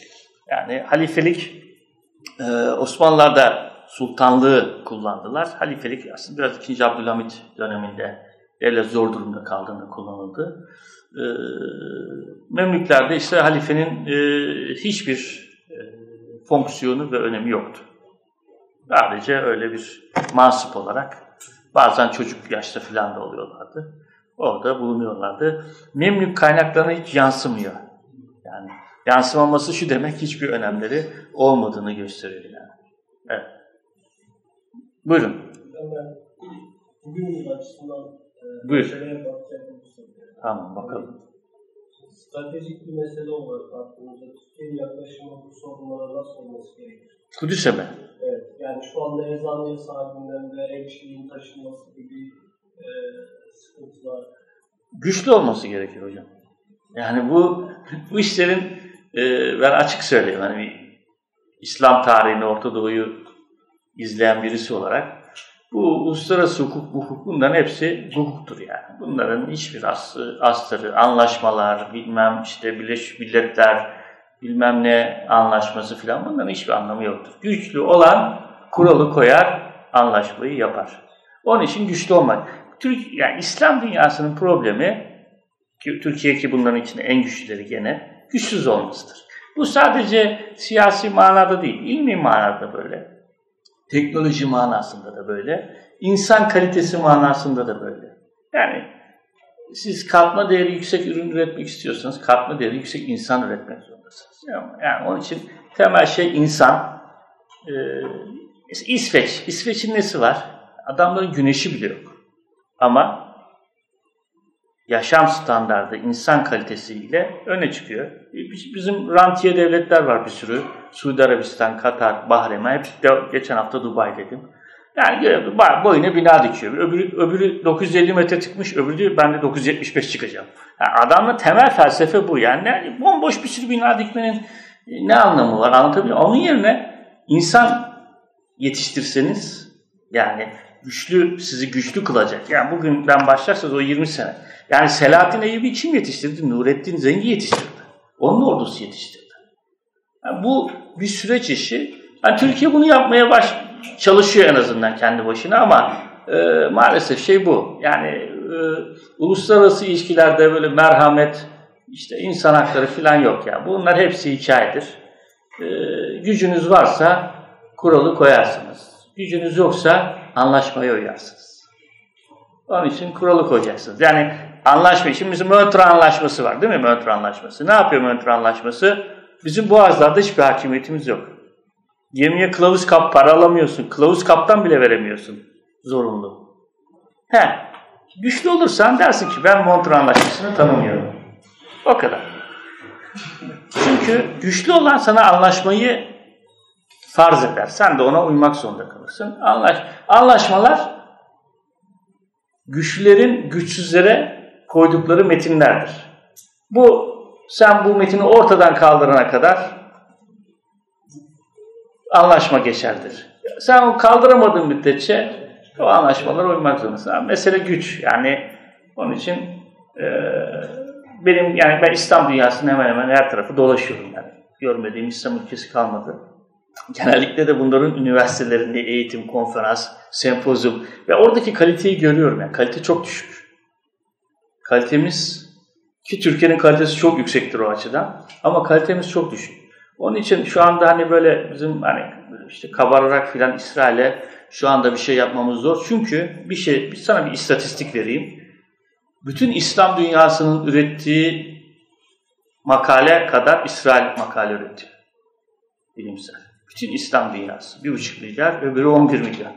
yani halifelik e, Osmanlılar sultanlığı kullandılar. Halifelik aslında biraz 2. Abdülhamit döneminde devlet zor durumda kaldığında kullanıldı. E, Memlüklerde ise halifenin e, hiçbir fonksiyonu ve önemi yoktu. Sadece öyle bir mansıp olarak bazen çocuk yaşta filan da oluyorlardı. Orada bulunuyorlardı. Memlük kaynaklarına hiç yansımıyor. Yani yansımaması şu demek hiçbir önemleri olmadığını gösteriyor yani. Evet. Buyurun. Bugün açısından e, Buyur. Tamam bakalım. Stratejik bir mesele olarak baktığımızda Türkiye'nin yaklaşımı bu sorunlara nasıl olması gerekir? Kudüs'e mi? Evet. Yani şu anda ezan sahibinden ve elçiliğin taşınması gibi e, sıkıntılar. Güçlü olması gerekir hocam. Yani bu bu işlerin e, ben açık söyleyeyim hani İslam tarihini Orta Doğu'yu izleyen birisi olarak bu uluslararası hukuk, hukuk bunların hepsi hukuktur yani. Bunların hiçbir aslı, astarı, anlaşmalar, bilmem işte Birleşmiş Milletler, bilmem ne anlaşması filan bunların hiçbir anlamı yoktur. Güçlü olan kuralı koyar, anlaşmayı yapar. Onun için güçlü olmak. Türk, yani İslam dünyasının problemi ki Türkiye ki bunların içinde en güçlüleri gene güçsüz olmasıdır. Bu sadece siyasi manada değil, ilmi manada böyle. Teknoloji manasında da böyle. insan kalitesi manasında da böyle. Yani siz katma değeri yüksek ürün üretmek istiyorsanız katma değeri yüksek insan üretmek zorundasınız. Yani onun için temel şey insan. Ee, İsveç. İsveç'in nesi var? Adamların güneşi bile yok. Ama yaşam standardı, insan kalitesiyle öne çıkıyor. Bizim rantiye devletler var bir sürü. Suudi Arabistan, Katar, Bahreyn. Hep geçen hafta Dubai dedim. Yani boyuna bina dikiyor. Öbürü, öbürü 950 metre çıkmış, öbürü diyor ben de 975 çıkacağım. Yani adamın temel felsefe bu. Yani, yani bomboş bir sürü bina dikmenin ne anlamı var anlatabiliyor Onun yerine insan yetiştirseniz yani güçlü sizi güçlü kılacak. Yani bugünden başlarsanız o 20 sene. Yani Selahattin Eyyubi kim yetiştirdi? Nurettin Zengi yetiştirdi. Onun ordusu yetiştirdi. Yani bu bir süreç işi. Yani Türkiye bunu yapmaya baş çalışıyor en azından kendi başına ama e, maalesef şey bu. Yani e, uluslararası ilişkilerde böyle merhamet, işte insan hakları falan yok ya. Bunlar hepsi hikayedir. E, gücünüz varsa kuralı koyarsınız. Gücünüz yoksa anlaşmaya uyarsınız. Onun için kuralı koyacaksınız. Yani anlaşma, şimdi bizim Montreux Anlaşması var değil mi Montreux Anlaşması? Ne yapıyor Montreux Anlaşması? Bizim boğazlarda hiçbir hakimiyetimiz yok. Gemiye kılavuz kap para alamıyorsun. Kılavuz kaptan bile veremiyorsun. Zorunlu. He. Güçlü olursan dersin ki ben Montreux Anlaşması'nı tanımıyorum. O kadar. Çünkü güçlü olan sana anlaşmayı farz eder. Sen de ona uymak zorunda kalırsın. Anlaş Anlaşmalar güçlülerin güçsüzlere koydukları metinlerdir. Bu sen bu metini ortadan kaldırana kadar anlaşma geçerlidir. Sen onu kaldıramadığın müddetçe o anlaşmalara uymak zorundasın. Mesele güç. Yani onun için e, benim yani ben İslam dünyasının hemen hemen her tarafı dolaşıyorum yani. Görmediğim İslam ülkesi kalmadı. Genellikle de bunların üniversitelerinde eğitim, konferans, sempozyum ve oradaki kaliteyi görüyorum. Yani kalite çok düşük. Kalitemiz ki Türkiye'nin kalitesi çok yüksektir o açıdan ama kalitemiz çok düşük. Onun için şu anda hani böyle bizim hani işte kabararak filan İsrail'e şu anda bir şey yapmamız zor. Çünkü bir şey, sana bir istatistik vereyim. Bütün İslam dünyasının ürettiği makale kadar İsrail makale üretiyor. Bilimsel. Bütün İslam dünyası. Bir buçuk milyar, öbürü on bir milyar.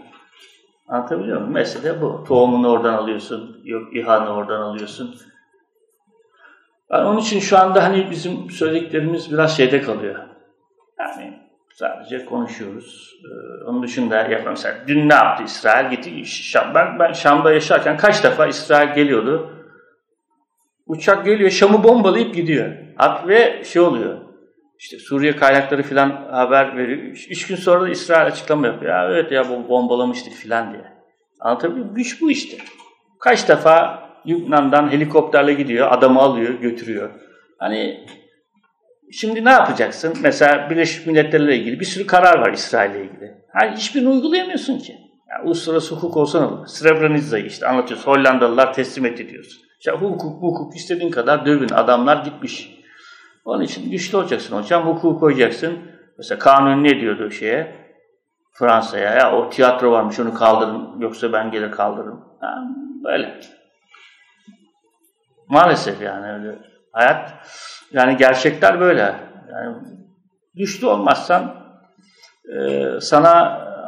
Anlatabiliyor muyum? Mesele bu. Tohumunu oradan alıyorsun, yok İHA'nı oradan alıyorsun. Yani onun için şu anda hani bizim söylediklerimiz biraz şeyde kalıyor. Yani sadece konuşuyoruz. Ee, onun dışında yapmam. Mesela dün ne yaptı İsrail? Gitti Şam. Ben, ben Şam'da yaşarken kaç defa İsrail geliyordu. Uçak geliyor, Şam'ı bombalayıp gidiyor. Ve şey oluyor. İşte Suriye kaynakları filan haber veriyor. Üç gün sonra da İsrail açıklama yapıyor. Ya evet ya bombalamıştık filan diye. Anlatabiliyor muyum? Güç bu işte. Kaç defa Lübnan'dan helikopterle gidiyor, adamı alıyor, götürüyor. Hani şimdi ne yapacaksın? Mesela Birleşmiş Milletler'le ilgili bir sürü karar var İsrail'le ilgili. Hani hiçbirini uygulayamıyorsun ki. Yani uluslararası hukuk olsa ne olur? Srebrenica'yı işte anlatıyoruz. Hollandalılar teslim etti diyorsun. İşte hukuk, hukuk istediğin kadar dövün. Adamlar gitmiş. Onun için güçlü olacaksın hocam. Hukuku koyacaksın. Mesela kanun ne diyordu şeye? Fransa'ya. Ya o tiyatro varmış onu kaldırın. Yoksa ben gelir kaldırırım. Yani böyle. Maalesef yani öyle. Hayat yani gerçekler böyle. Yani güçlü olmazsan e, sana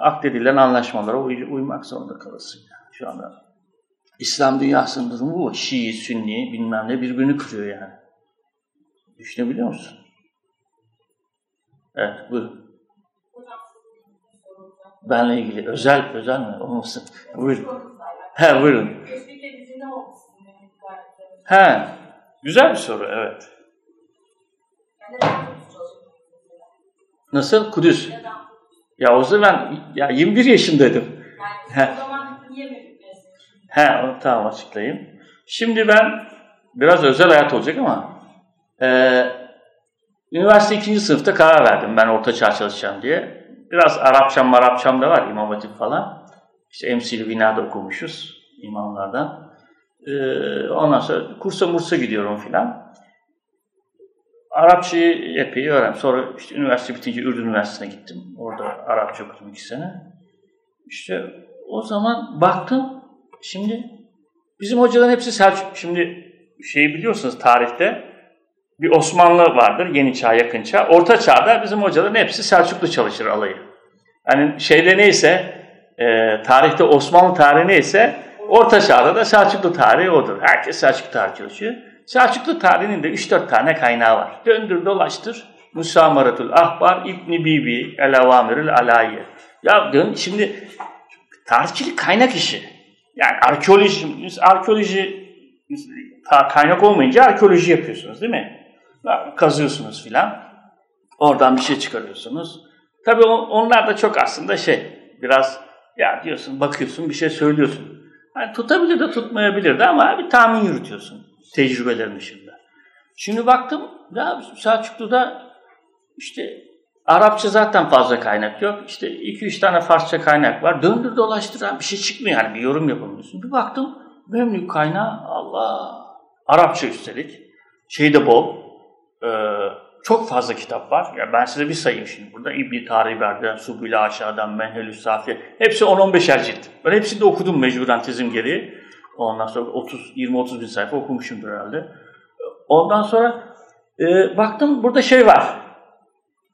akdedilen anlaşmalara uy uymak zorunda kalırsın. Yani şu anda İslam dünyasının durumu bu. Şii, Sünni bilmem ne birbirini kırıyor yani. Düşünebiliyor musun? Evet, buyur. Benle ilgili özel özel mi olmasın? Buyurun. He buyurun. He, güzel bir soru, evet. Nasıl? Kudüs. Ya o zaman ya 21 yaşındaydım. He. He, tamam açıklayayım. Şimdi ben biraz özel hayat olacak ama e, üniversite ikinci sınıfta karar verdim ben orta çağ çalışacağım diye. Biraz Arapçam Marapçam da var İmam Hatip falan. İşte emsili binada okumuşuz imamlardan. Ee, ondan sonra kursa mursa gidiyorum filan. Arapçayı epey öğrendim. Sonra işte üniversite bitince Ürdün Üniversitesi'ne gittim. Orada Arapça okudum iki sene. İşte o zaman baktım şimdi bizim hocaların hepsi Selçuk. Şimdi şeyi biliyorsunuz tarihte bir Osmanlı vardır. Yeni çağ, yakın çağ. Orta çağda bizim hocaların hepsi Selçuklu çalışır alayı. Yani şeyde neyse e, tarihte Osmanlı tarihi neyse Orta Çağ'da da Selçuklu tarihi odur. Herkes Selçuklu tarihi çalışıyor. Selçuklu tarihinin de 3-4 tane kaynağı var. Döndür dolaştır. Musamaratul Ahbar İbni Bibi El Avamirül Alayi. Ya dön şimdi tarihçilik kaynak işi. Yani arkeoloji, arkeoloji kaynak olmayınca arkeoloji yapıyorsunuz değil mi? Kazıyorsunuz filan. Oradan bir şey çıkarıyorsunuz. Tabii onlar da çok aslında şey, biraz ya diyorsun, bakıyorsun, bir şey söylüyorsun. Yani tutabilir de tutmayabilir de ama bir tahmin yürütüyorsun tecrübelerin dışında. Şimdi baktım, ya Selçuklu'da işte Arapça zaten fazla kaynak yok. İşte 2-3 tane Farsça kaynak var. Döndür dolaştır bir şey çıkmıyor yani bir yorum yapamıyorsun. Bir baktım Memlük kaynağı Allah Arapça üstelik. Şey de bol. E, çok fazla kitap var. Ya ben size bir sayayım şimdi burada. İbn-i Tariber'den, Subül Aşağı'dan, Menhelü Safiye. Hepsi 10-15'er cilt. Ben hepsini de okudum mecburen tezim gereği. Ondan sonra 30 20-30 bin sayfa okumuşumdur herhalde. Ondan sonra e, baktım burada şey var.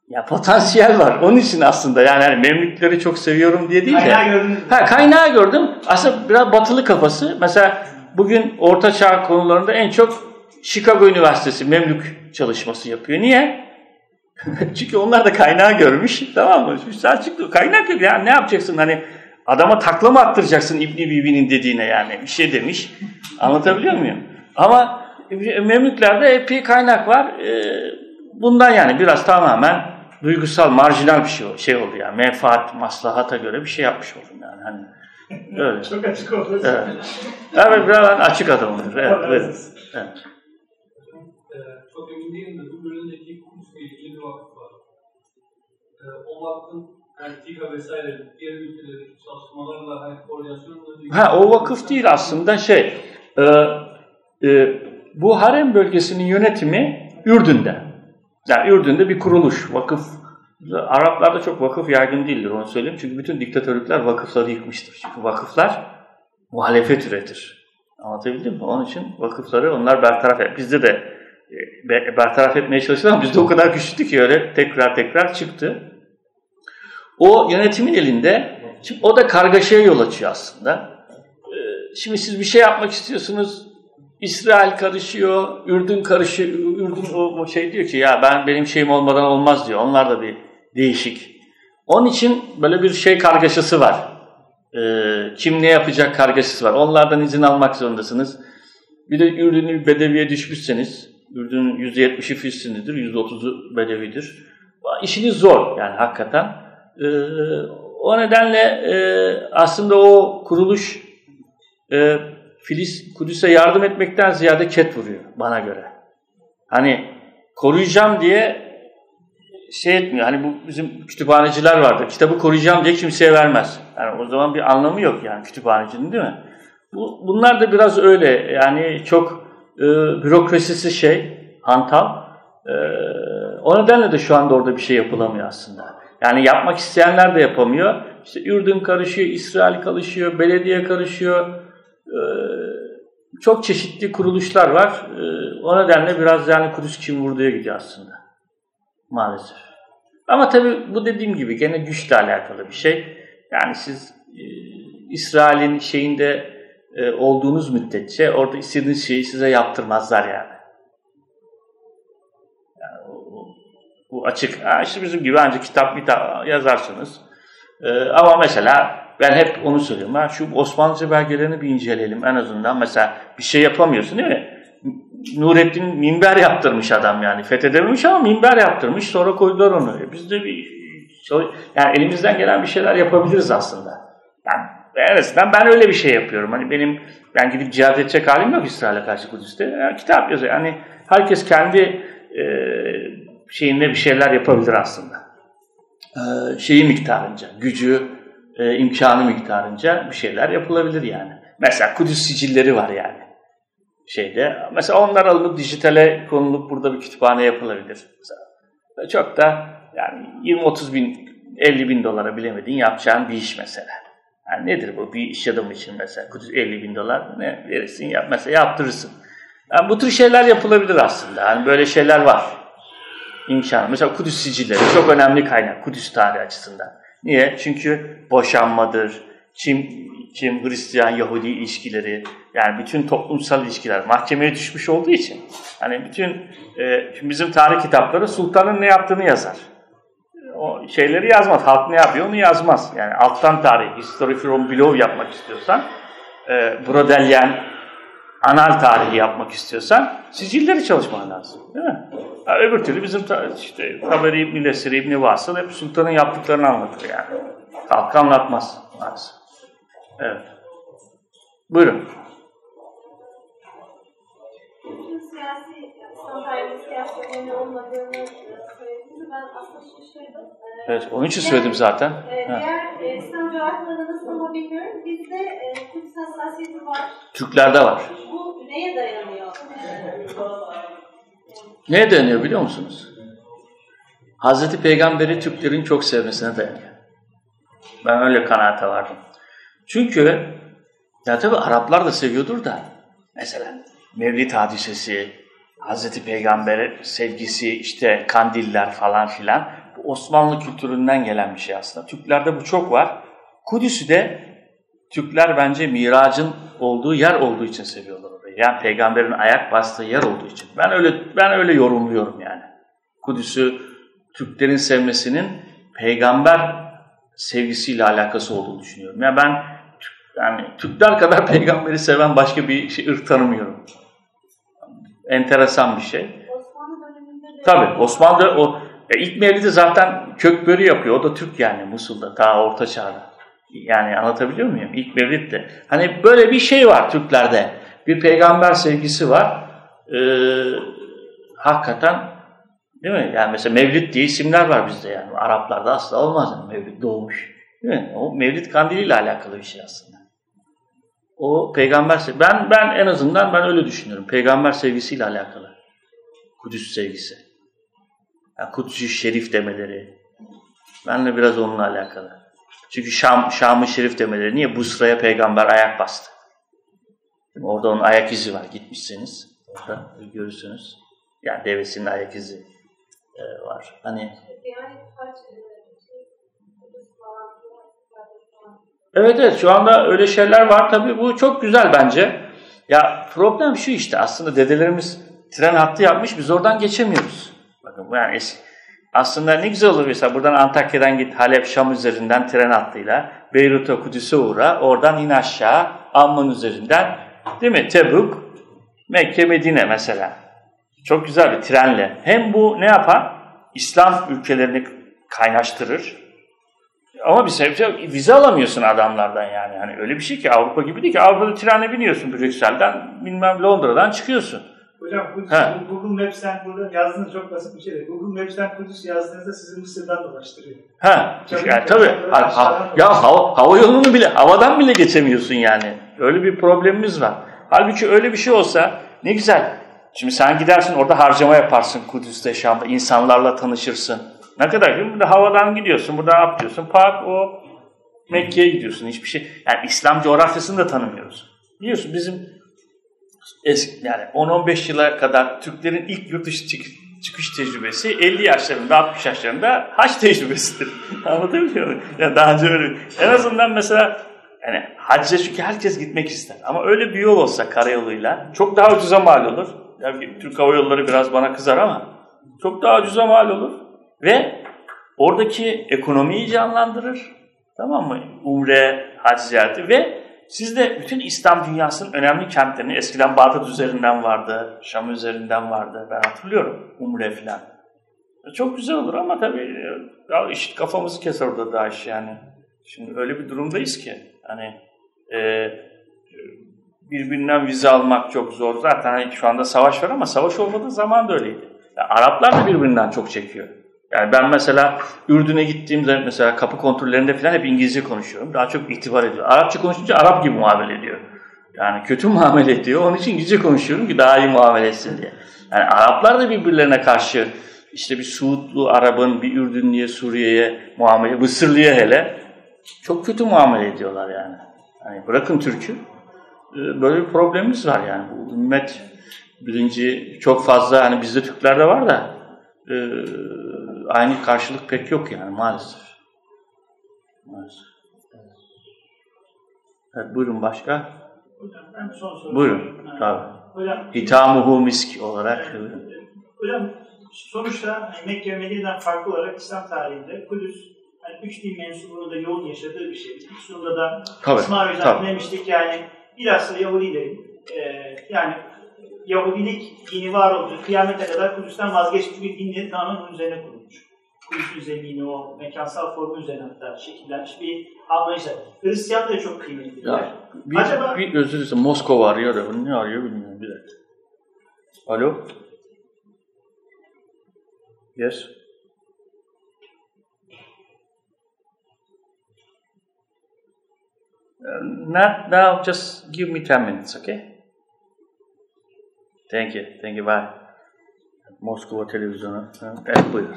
Ya potansiyel var. Onun için aslında yani, yani Memlükleri çok seviyorum diye değil de. Kaynağı gördünüz Ha, kaynağı gördüm. Aslında biraz batılı kafası. Mesela bugün Orta Çağ konularında en çok Chicago Üniversitesi Memlük çalışması yapıyor. Niye? *laughs* Çünkü onlar da kaynağı görmüş. Tamam mı? Selçuklu kaynak yok. Yani ne yapacaksın? Hani adama takla mı attıracaksın İbni Bibi'nin dediğine yani? Bir şey demiş. Anlatabiliyor muyum? Ama Memlüklerde epey kaynak var. Ee, bundan yani biraz tamamen duygusal, marjinal bir şey, şey oldu yani. Menfaat, maslahata göre bir şey yapmış oldum yani. Hani öyle. Çok açık oldu. Evet. Evet, biraz açık adamımdır. Evet, evet. evet. Vakfın Antika vesaire diğer ülkelerin çalışmalarla hani koordinasyonla Ha o vakıf değil aslında şey e, e, bu harem bölgesinin yönetimi Ürdün'de. Yani Ürdün'de bir kuruluş, vakıf. Araplarda çok vakıf yaygın değildir onu söyleyeyim. Çünkü bütün diktatörlükler vakıfları yıkmıştır. Çünkü vakıflar muhalefet üretir. Anlatabildim mi? Onun için vakıfları onlar bertaraf et. Bizde de e, bertaraf etmeye çalıştılar ama bizde o kadar güçlü ki öyle tekrar tekrar çıktı. O yönetimin elinde, şimdi o da kargaşaya yol açıyor aslında. E, şimdi siz bir şey yapmak istiyorsunuz, İsrail karışıyor, Ürdün karışıyor. Ürdün o şey diyor ki ya ben benim şeyim olmadan olmaz diyor. Onlar da bir değişik. Onun için böyle bir şey kargaşası var. Ee, kim ne yapacak kargaşası var. Onlardan izin almak zorundasınız. Bir de Ürdün'ü bedeviye düşmüşseniz, Ürdün'ün %70'i Filistinlidir, %30'u bedevidir. İşiniz zor yani hakikaten. Ee, o nedenle e, aslında o kuruluş e, Filiz Kudüs'e yardım etmekten ziyade ket vuruyor bana göre. Hani koruyacağım diye şey etmiyor. Hani bu bizim kütüphaneciler vardı. Kitabı koruyacağım diye kimseye vermez. Yani o zaman bir anlamı yok yani kütüphanecinin değil mi? Bu, bunlar da biraz öyle. Yani çok e, bürokrasisi şey, hantal. E, o nedenle de şu anda orada bir şey yapılamıyor aslında. Yani yapmak isteyenler de yapamıyor. İşte Ürdün karışıyor, İsrail karışıyor, belediye karışıyor, ee, çok çeşitli kuruluşlar var. Ee, o nedenle biraz yani Kudüs kim vurduya gidiyor aslında. Maalesef. Ama tabii bu dediğim gibi gene güçle alakalı bir şey. Yani siz e, İsrail'in şeyinde e, olduğunuz müddetçe orada istediğiniz şeyi size yaptırmazlar yani. Bu açık. Ha, işte bizim gibi ancak kitap bir yazarsınız. E, ama mesela ben hep onu söylüyorum. Ha, şu Osmanlıca belgelerini bir inceleyelim en azından. Mesela bir şey yapamıyorsun değil mi? Nurettin minber yaptırmış adam yani. Fethedememiş ama minber yaptırmış. Sonra koydular onu. E biz de bir yani elimizden gelen bir şeyler yapabiliriz aslında. Yani en azından ben öyle bir şey yapıyorum. Hani benim ben gidip cihad edecek halim yok İsrail'e karşı Kudüs'te. Yani kitap yazıyor. Yani herkes kendi e, şeyinde bir şeyler yapabilir aslında. E, şeyi miktarınca, gücü, e, imkanı miktarınca bir şeyler yapılabilir yani. Mesela Kudüs sicilleri var yani şeyde. Mesela onlar alınıp dijitale konulup burada bir kütüphane yapılabilir. Mesela. Çok da yani 20-30 bin, 50 bin dolara bilemediğin yapacağın bir iş mesela. Yani nedir bu bir iş adamı için mesela? Kudüs 50 bin dolar ne verirsin yap mesela yaptırırsın. Yani bu tür şeyler yapılabilir aslında. Yani böyle şeyler var. İmkanı. Mesela Kudüs sicilleri çok önemli kaynak Kudüs tarihi açısından. Niye? Çünkü boşanmadır, kim kim Hristiyan Yahudi ilişkileri yani bütün toplumsal ilişkiler mahkemeye düşmüş olduğu için hani bütün e, bizim tarih kitapları sultanın ne yaptığını yazar. O şeyleri yazmaz. Halk ne yapıyor onu yazmaz. Yani alttan tarih, history from below yapmak istiyorsan e, Brodelian anal tarihi yapmak istiyorsan sicilleri çalışman lazım. Değil mi? Ya öbür türlü bizim işte Taberi İbn-i Lesir İbn-i Vasıl hep sultanın yaptıklarını anlatır yani. Halk anlatmaz maalesef. Evet. Buyurun. Aslında şaşırdım. Evet, onun için söyledim zaten. E, diğer e, İslam coğrafyalarında nasıl ama bilmiyorum. Bizde e, Kudüs hassasiyeti var. Türklerde var. Bu neye dayanıyor? Neye dayanıyor biliyor musunuz? Hazreti Peygamber'i Türklerin çok sevmesine dayanıyor. Ben öyle kanaate vardım. Çünkü ya tabi Araplar da seviyordur da mesela Mevlid hadisesi, Hazreti Peygamber'e sevgisi, işte kandiller falan filan bu Osmanlı kültüründen gelen bir şey aslında. Türklerde bu çok var. Kudüs'ü de Türkler bence miracın olduğu yer olduğu için seviyorlar. Yani peygamberin ayak bastığı yer olduğu için. Ben öyle ben öyle yorumluyorum yani. Kudüs'ü Türklerin sevmesinin peygamber sevgisiyle alakası olduğunu düşünüyorum. Yani ben yani Türkler kadar *laughs* peygamberi seven başka bir şey, ırk tanımıyorum. Enteresan bir şey. Osmanlı döneminde de... Tabii Osmanlı o e, ilk mevlidi zaten kökbörü yapıyor. O da Türk yani Musul'da ta orta çağda. Yani anlatabiliyor muyum? İlk mevlid de. Hani böyle bir şey var Türklerde. Bir peygamber sevgisi var. Ee, hakikaten değil mi? Yani mesela mevlid diye isimler var bizde yani. Araplarda asla olmaz yani mevlid doğmuş. Değil mi? O mevlid kandiliyle alakalı bir şey aslında. O peygamber ben ben en azından ben öyle düşünüyorum. Peygamber sevgisiyle alakalı. Kudüs sevgisi. Yani Kudüs-ü Şerif demeleri. Benle biraz onunla alakalı. Çünkü Şam, Şam-ı Şerif demeleri. Niye? Busra'ya peygamber ayak bastı. Orada onun ayak izi var gitmişseniz. Orada görürsünüz. Yani devesinin ayak izi e, var. Hani Evet evet şu anda öyle şeyler var tabii bu çok güzel bence. Ya problem şu işte aslında dedelerimiz tren hattı yapmış biz oradan geçemiyoruz. Bakın yani eski, aslında ne güzel olur mesela buradan Antakya'dan git Halep Şam üzerinden tren hattıyla Beyrut'a Kudüs'e uğra oradan in aşağı Amman üzerinden değil mi Tebuk Mekke Medine mesela. Çok güzel bir trenle. Hem bu ne yapar? İslam ülkelerini kaynaştırır. Ama bir sebepse vize alamıyorsun adamlardan yani. Hani öyle bir şey ki Avrupa gibi değil ki. Avrupa'da trene biniyorsun Brüksel'den, bilmem Londra'dan çıkıyorsun. Hocam Kudüs, Ha. Google Maps'ten burada yazdığınız çok basit bir şey. Google Maps'ten Kudüs yazdığınızda sizi Mısır'dan dolaştırıyor. Tabii, yani tabii. Ha, ha- ya hava, hava yolunu bile, havadan bile geçemiyorsun yani. Öyle bir problemimiz var. Halbuki öyle bir şey olsa ne güzel. Şimdi sen gidersin orada harcama yaparsın Kudüs'te, Şam'da, insanlarla tanışırsın. Ne kadar güzel. Burada havadan gidiyorsun, buradan atlıyorsun. Pak o Mekke'ye gidiyorsun. Hiçbir şey. Yani İslam coğrafyasını da tanımıyoruz. Biliyorsun bizim eski yani 10-15 yıla kadar Türklerin ilk yurt dışı çık- çıkış tecrübesi 50 yaşlarında 60 yaşlarında haç tecrübesidir. *laughs* Anlatabiliyor muyum? Yani daha önce öyle. En azından mesela yani hacca çünkü herkes gitmek ister. Ama öyle bir yol olsa karayoluyla çok daha ucuza mal olur. Yani Türk Hava Yolları biraz bana kızar ama çok daha ucuza mal olur. Ve oradaki ekonomiyi canlandırır. Tamam mı? Umre, hac ziyareti ve siz de bütün İslam dünyasının önemli kentlerini eskiden Bağdat üzerinden vardı, Şam üzerinden vardı. Ben hatırlıyorum Umre falan. Çok güzel olur ama tabii ya işit kafamızı keser orada iş yani. Şimdi öyle bir durumdayız ki hani e, birbirinden vize almak çok zor. Zaten hani şu anda savaş var ama savaş olmadığı zaman da öyleydi. Ya Araplar da birbirinden çok çekiyor. Yani ben mesela Ürdün'e gittiğimde mesela kapı kontrollerinde falan hep İngilizce konuşuyorum. Daha çok itibar ediyor. Arapça konuşunca Arap gibi muamele ediyor. Yani kötü *laughs* muamele ediyor. Onun için İngilizce konuşuyorum ki daha iyi muamele etsin diye. Yani Araplar da birbirlerine karşı işte bir Suudlu Arap'ın bir Ürdünlüye, Suriye'ye muamele, Mısırlı'ya hele çok kötü muamele ediyorlar yani. Yani bırakın Türk'ü. e, Böyle bir problemimiz var yani. Bu ümmet bilinci çok fazla hani bizde Türklerde var da e, aynı karşılık pek yok yani maalesef. Maalesef. Evet, buyurun başka. Hocam ben son soru. Buyurun. Ha. Tabii. Hocam, İtamuhu misk olarak. buyurun. hocam sonuçta Mekke ve Medine'den farklı olarak İslam tarihinde Kudüs hani üç din mensubunu da yoğun yaşadığı bir şey. Üstünde da Tabii, İsmail Hocam tabii. demiştik yani bilhassa Yahudilerin e, yani Yahudilik dini var olduğu kıyamete kadar Kudüs'ten vazgeçtiği bir dinleri tamamen bunun üzerine kurulmuş. Kudüs'ün zemini o mekansal formu üzerine hatta şekillenmiş bir anlayışla. Hristiyan da çok kıymetli. Ya, bir, Acaba- bir özür dilerim. Moskova arıyor da bunu ne arıyor bilmiyorum. Bir dakika. Alo? Yes? Not now, just give me 10 minutes, okay? Thank you, thank you, bye. Moskova televizyonu. Evet, buyur.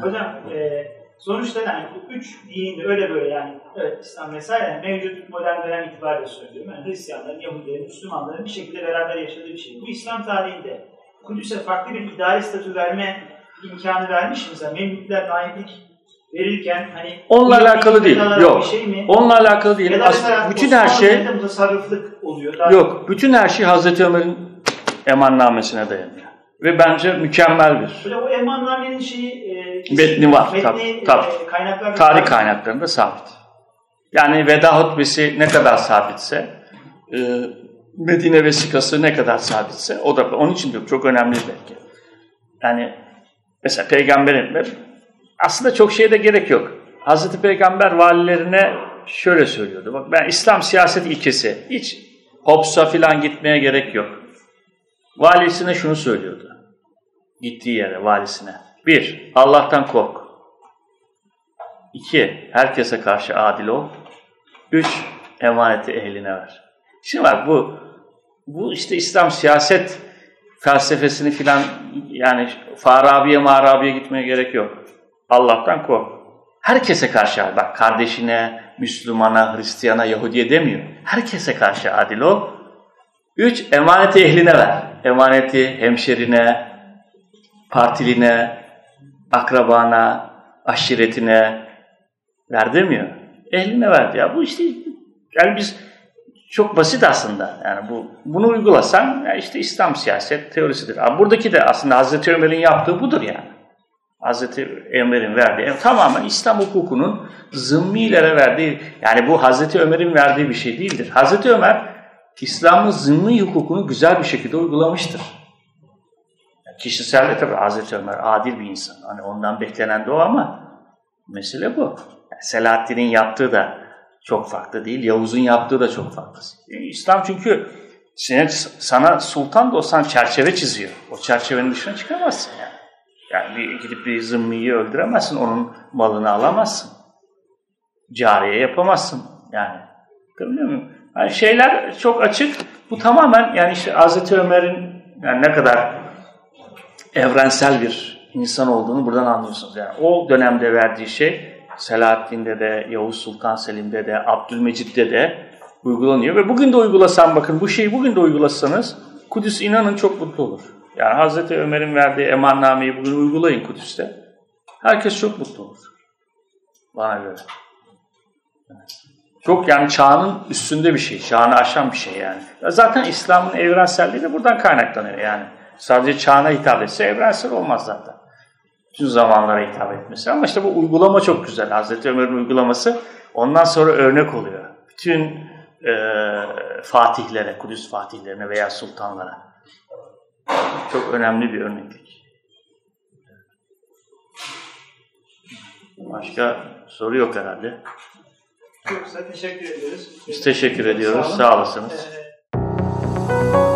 Hocam e, sonuçta yani bu üç dinin öyle böyle yani evet İslam vesaire yani mevcut modern dönem itibariyle söylüyorum. Yani Hristiyanların, Yahudilerin, Müslümanların bir şekilde beraber yaşadığı bir şey. Bu İslam tarihinde Kudüs'e farklı bir idari statü verme imkanı vermiş mi? Mesela Memlükler naiplik verirken hani Onunla alakalı değil, kadar yok. Şey mi? Onunla alakalı değil. Aslında bütün her şey mutasarrıflık oluyor. Daha Yok, bütün her şey Hazreti Ömer'in emannamesine dayanıyor. Ve bence mükemmel bir Böyle o emannamenin şeyi e, Metni var, metni, tabii, e, tabii. kaynaklar tarih kaynaklarında sabit. Yani veda hutbesi ne kadar sabitse, e, Medine vesikası ne kadar sabitse, o da onun için diyorum çok önemli belki. Yani mesela peygamberin, aslında çok şeye de gerek yok. Hazreti Peygamber valilerine şöyle söylüyordu. Bak ben İslam siyaset ilkesi, hiç Hobbes'a falan gitmeye gerek yok. Valisine şunu söylüyordu. Gittiği yere, valisine. Bir, Allah'tan kork. İki, herkese karşı adil ol. Üç, emaneti ehline ver. Şimdi bak bu, bu işte İslam siyaset felsefesini filan yani Farabi'ye mağarabiye gitmeye gerek yok. Allah'tan kork. Herkese karşı. Bak kardeşine, Müslümana, Hristiyana, Yahudiye demiyor. Herkese karşı adil ol. Üç, emaneti ehline ver. Emaneti hemşerine, partiline, akrabana, aşiretine ver demiyor. Ehline verdi ya. Bu işte yani biz çok basit aslında. Yani bu bunu uygulasan işte İslam siyaset teorisidir. Ama buradaki de aslında Hazreti Ömer'in yaptığı budur yani. Hazreti Ömer'in verdiği yani tamamen İslam hukukunun zımmilere verdiği yani bu Hazreti Ömer'in verdiği bir şey değildir. Hazreti Ömer İslam'ın zımmi hukukunu güzel bir şekilde uygulamıştır. Kişisel de tabii Hazreti Ömer adil bir insan. Hani ondan beklenen de o ama mesele bu. Yani Selahaddin'in yaptığı da çok farklı değil. Yavuz'un yaptığı da çok farklı. Yani İslam çünkü sen, sana sultan da olsan çerçeve çiziyor. O çerçevenin dışına çıkamazsın yani. Yani bir, gidip bir zımmiyi öldüremezsin. Onun malını alamazsın. Cariye yapamazsın. Yani. Görüyor musun? Yani şeyler çok açık. Bu tamamen yani işte Hazreti Ömer'in yani ne kadar evrensel bir insan olduğunu buradan anlıyorsunuz. Yani o dönemde verdiği şey Selahaddin'de de, Yavuz Sultan Selim'de de, Abdülmecit'te de uygulanıyor. Ve bugün de uygulasan bakın bu şeyi bugün de uygulasanız Kudüs inanın çok mutlu olur. Yani Hazreti Ömer'in verdiği emannameyi bugün uygulayın Kudüs'te. Herkes çok mutlu olur. Bana göre. Çok yani çağının üstünde bir şey, çağını aşan bir şey yani. Zaten İslam'ın evrenselliği de buradan kaynaklanıyor yani. Sadece çağına hitap etse evrensel olmaz zaten. Bütün zamanlara hitap etmesi. Ama işte bu uygulama çok güzel. Hazreti Ömer'in uygulaması ondan sonra örnek oluyor. Bütün e, fatihlere, Kudüs fatihlerine veya sultanlara. Çok önemli bir örneklik. Başka soru yok herhalde. Yoksa teşekkür ederiz. Biz teşekkür ediyoruz. Sağ, olun. Sağ olasınız. Ee...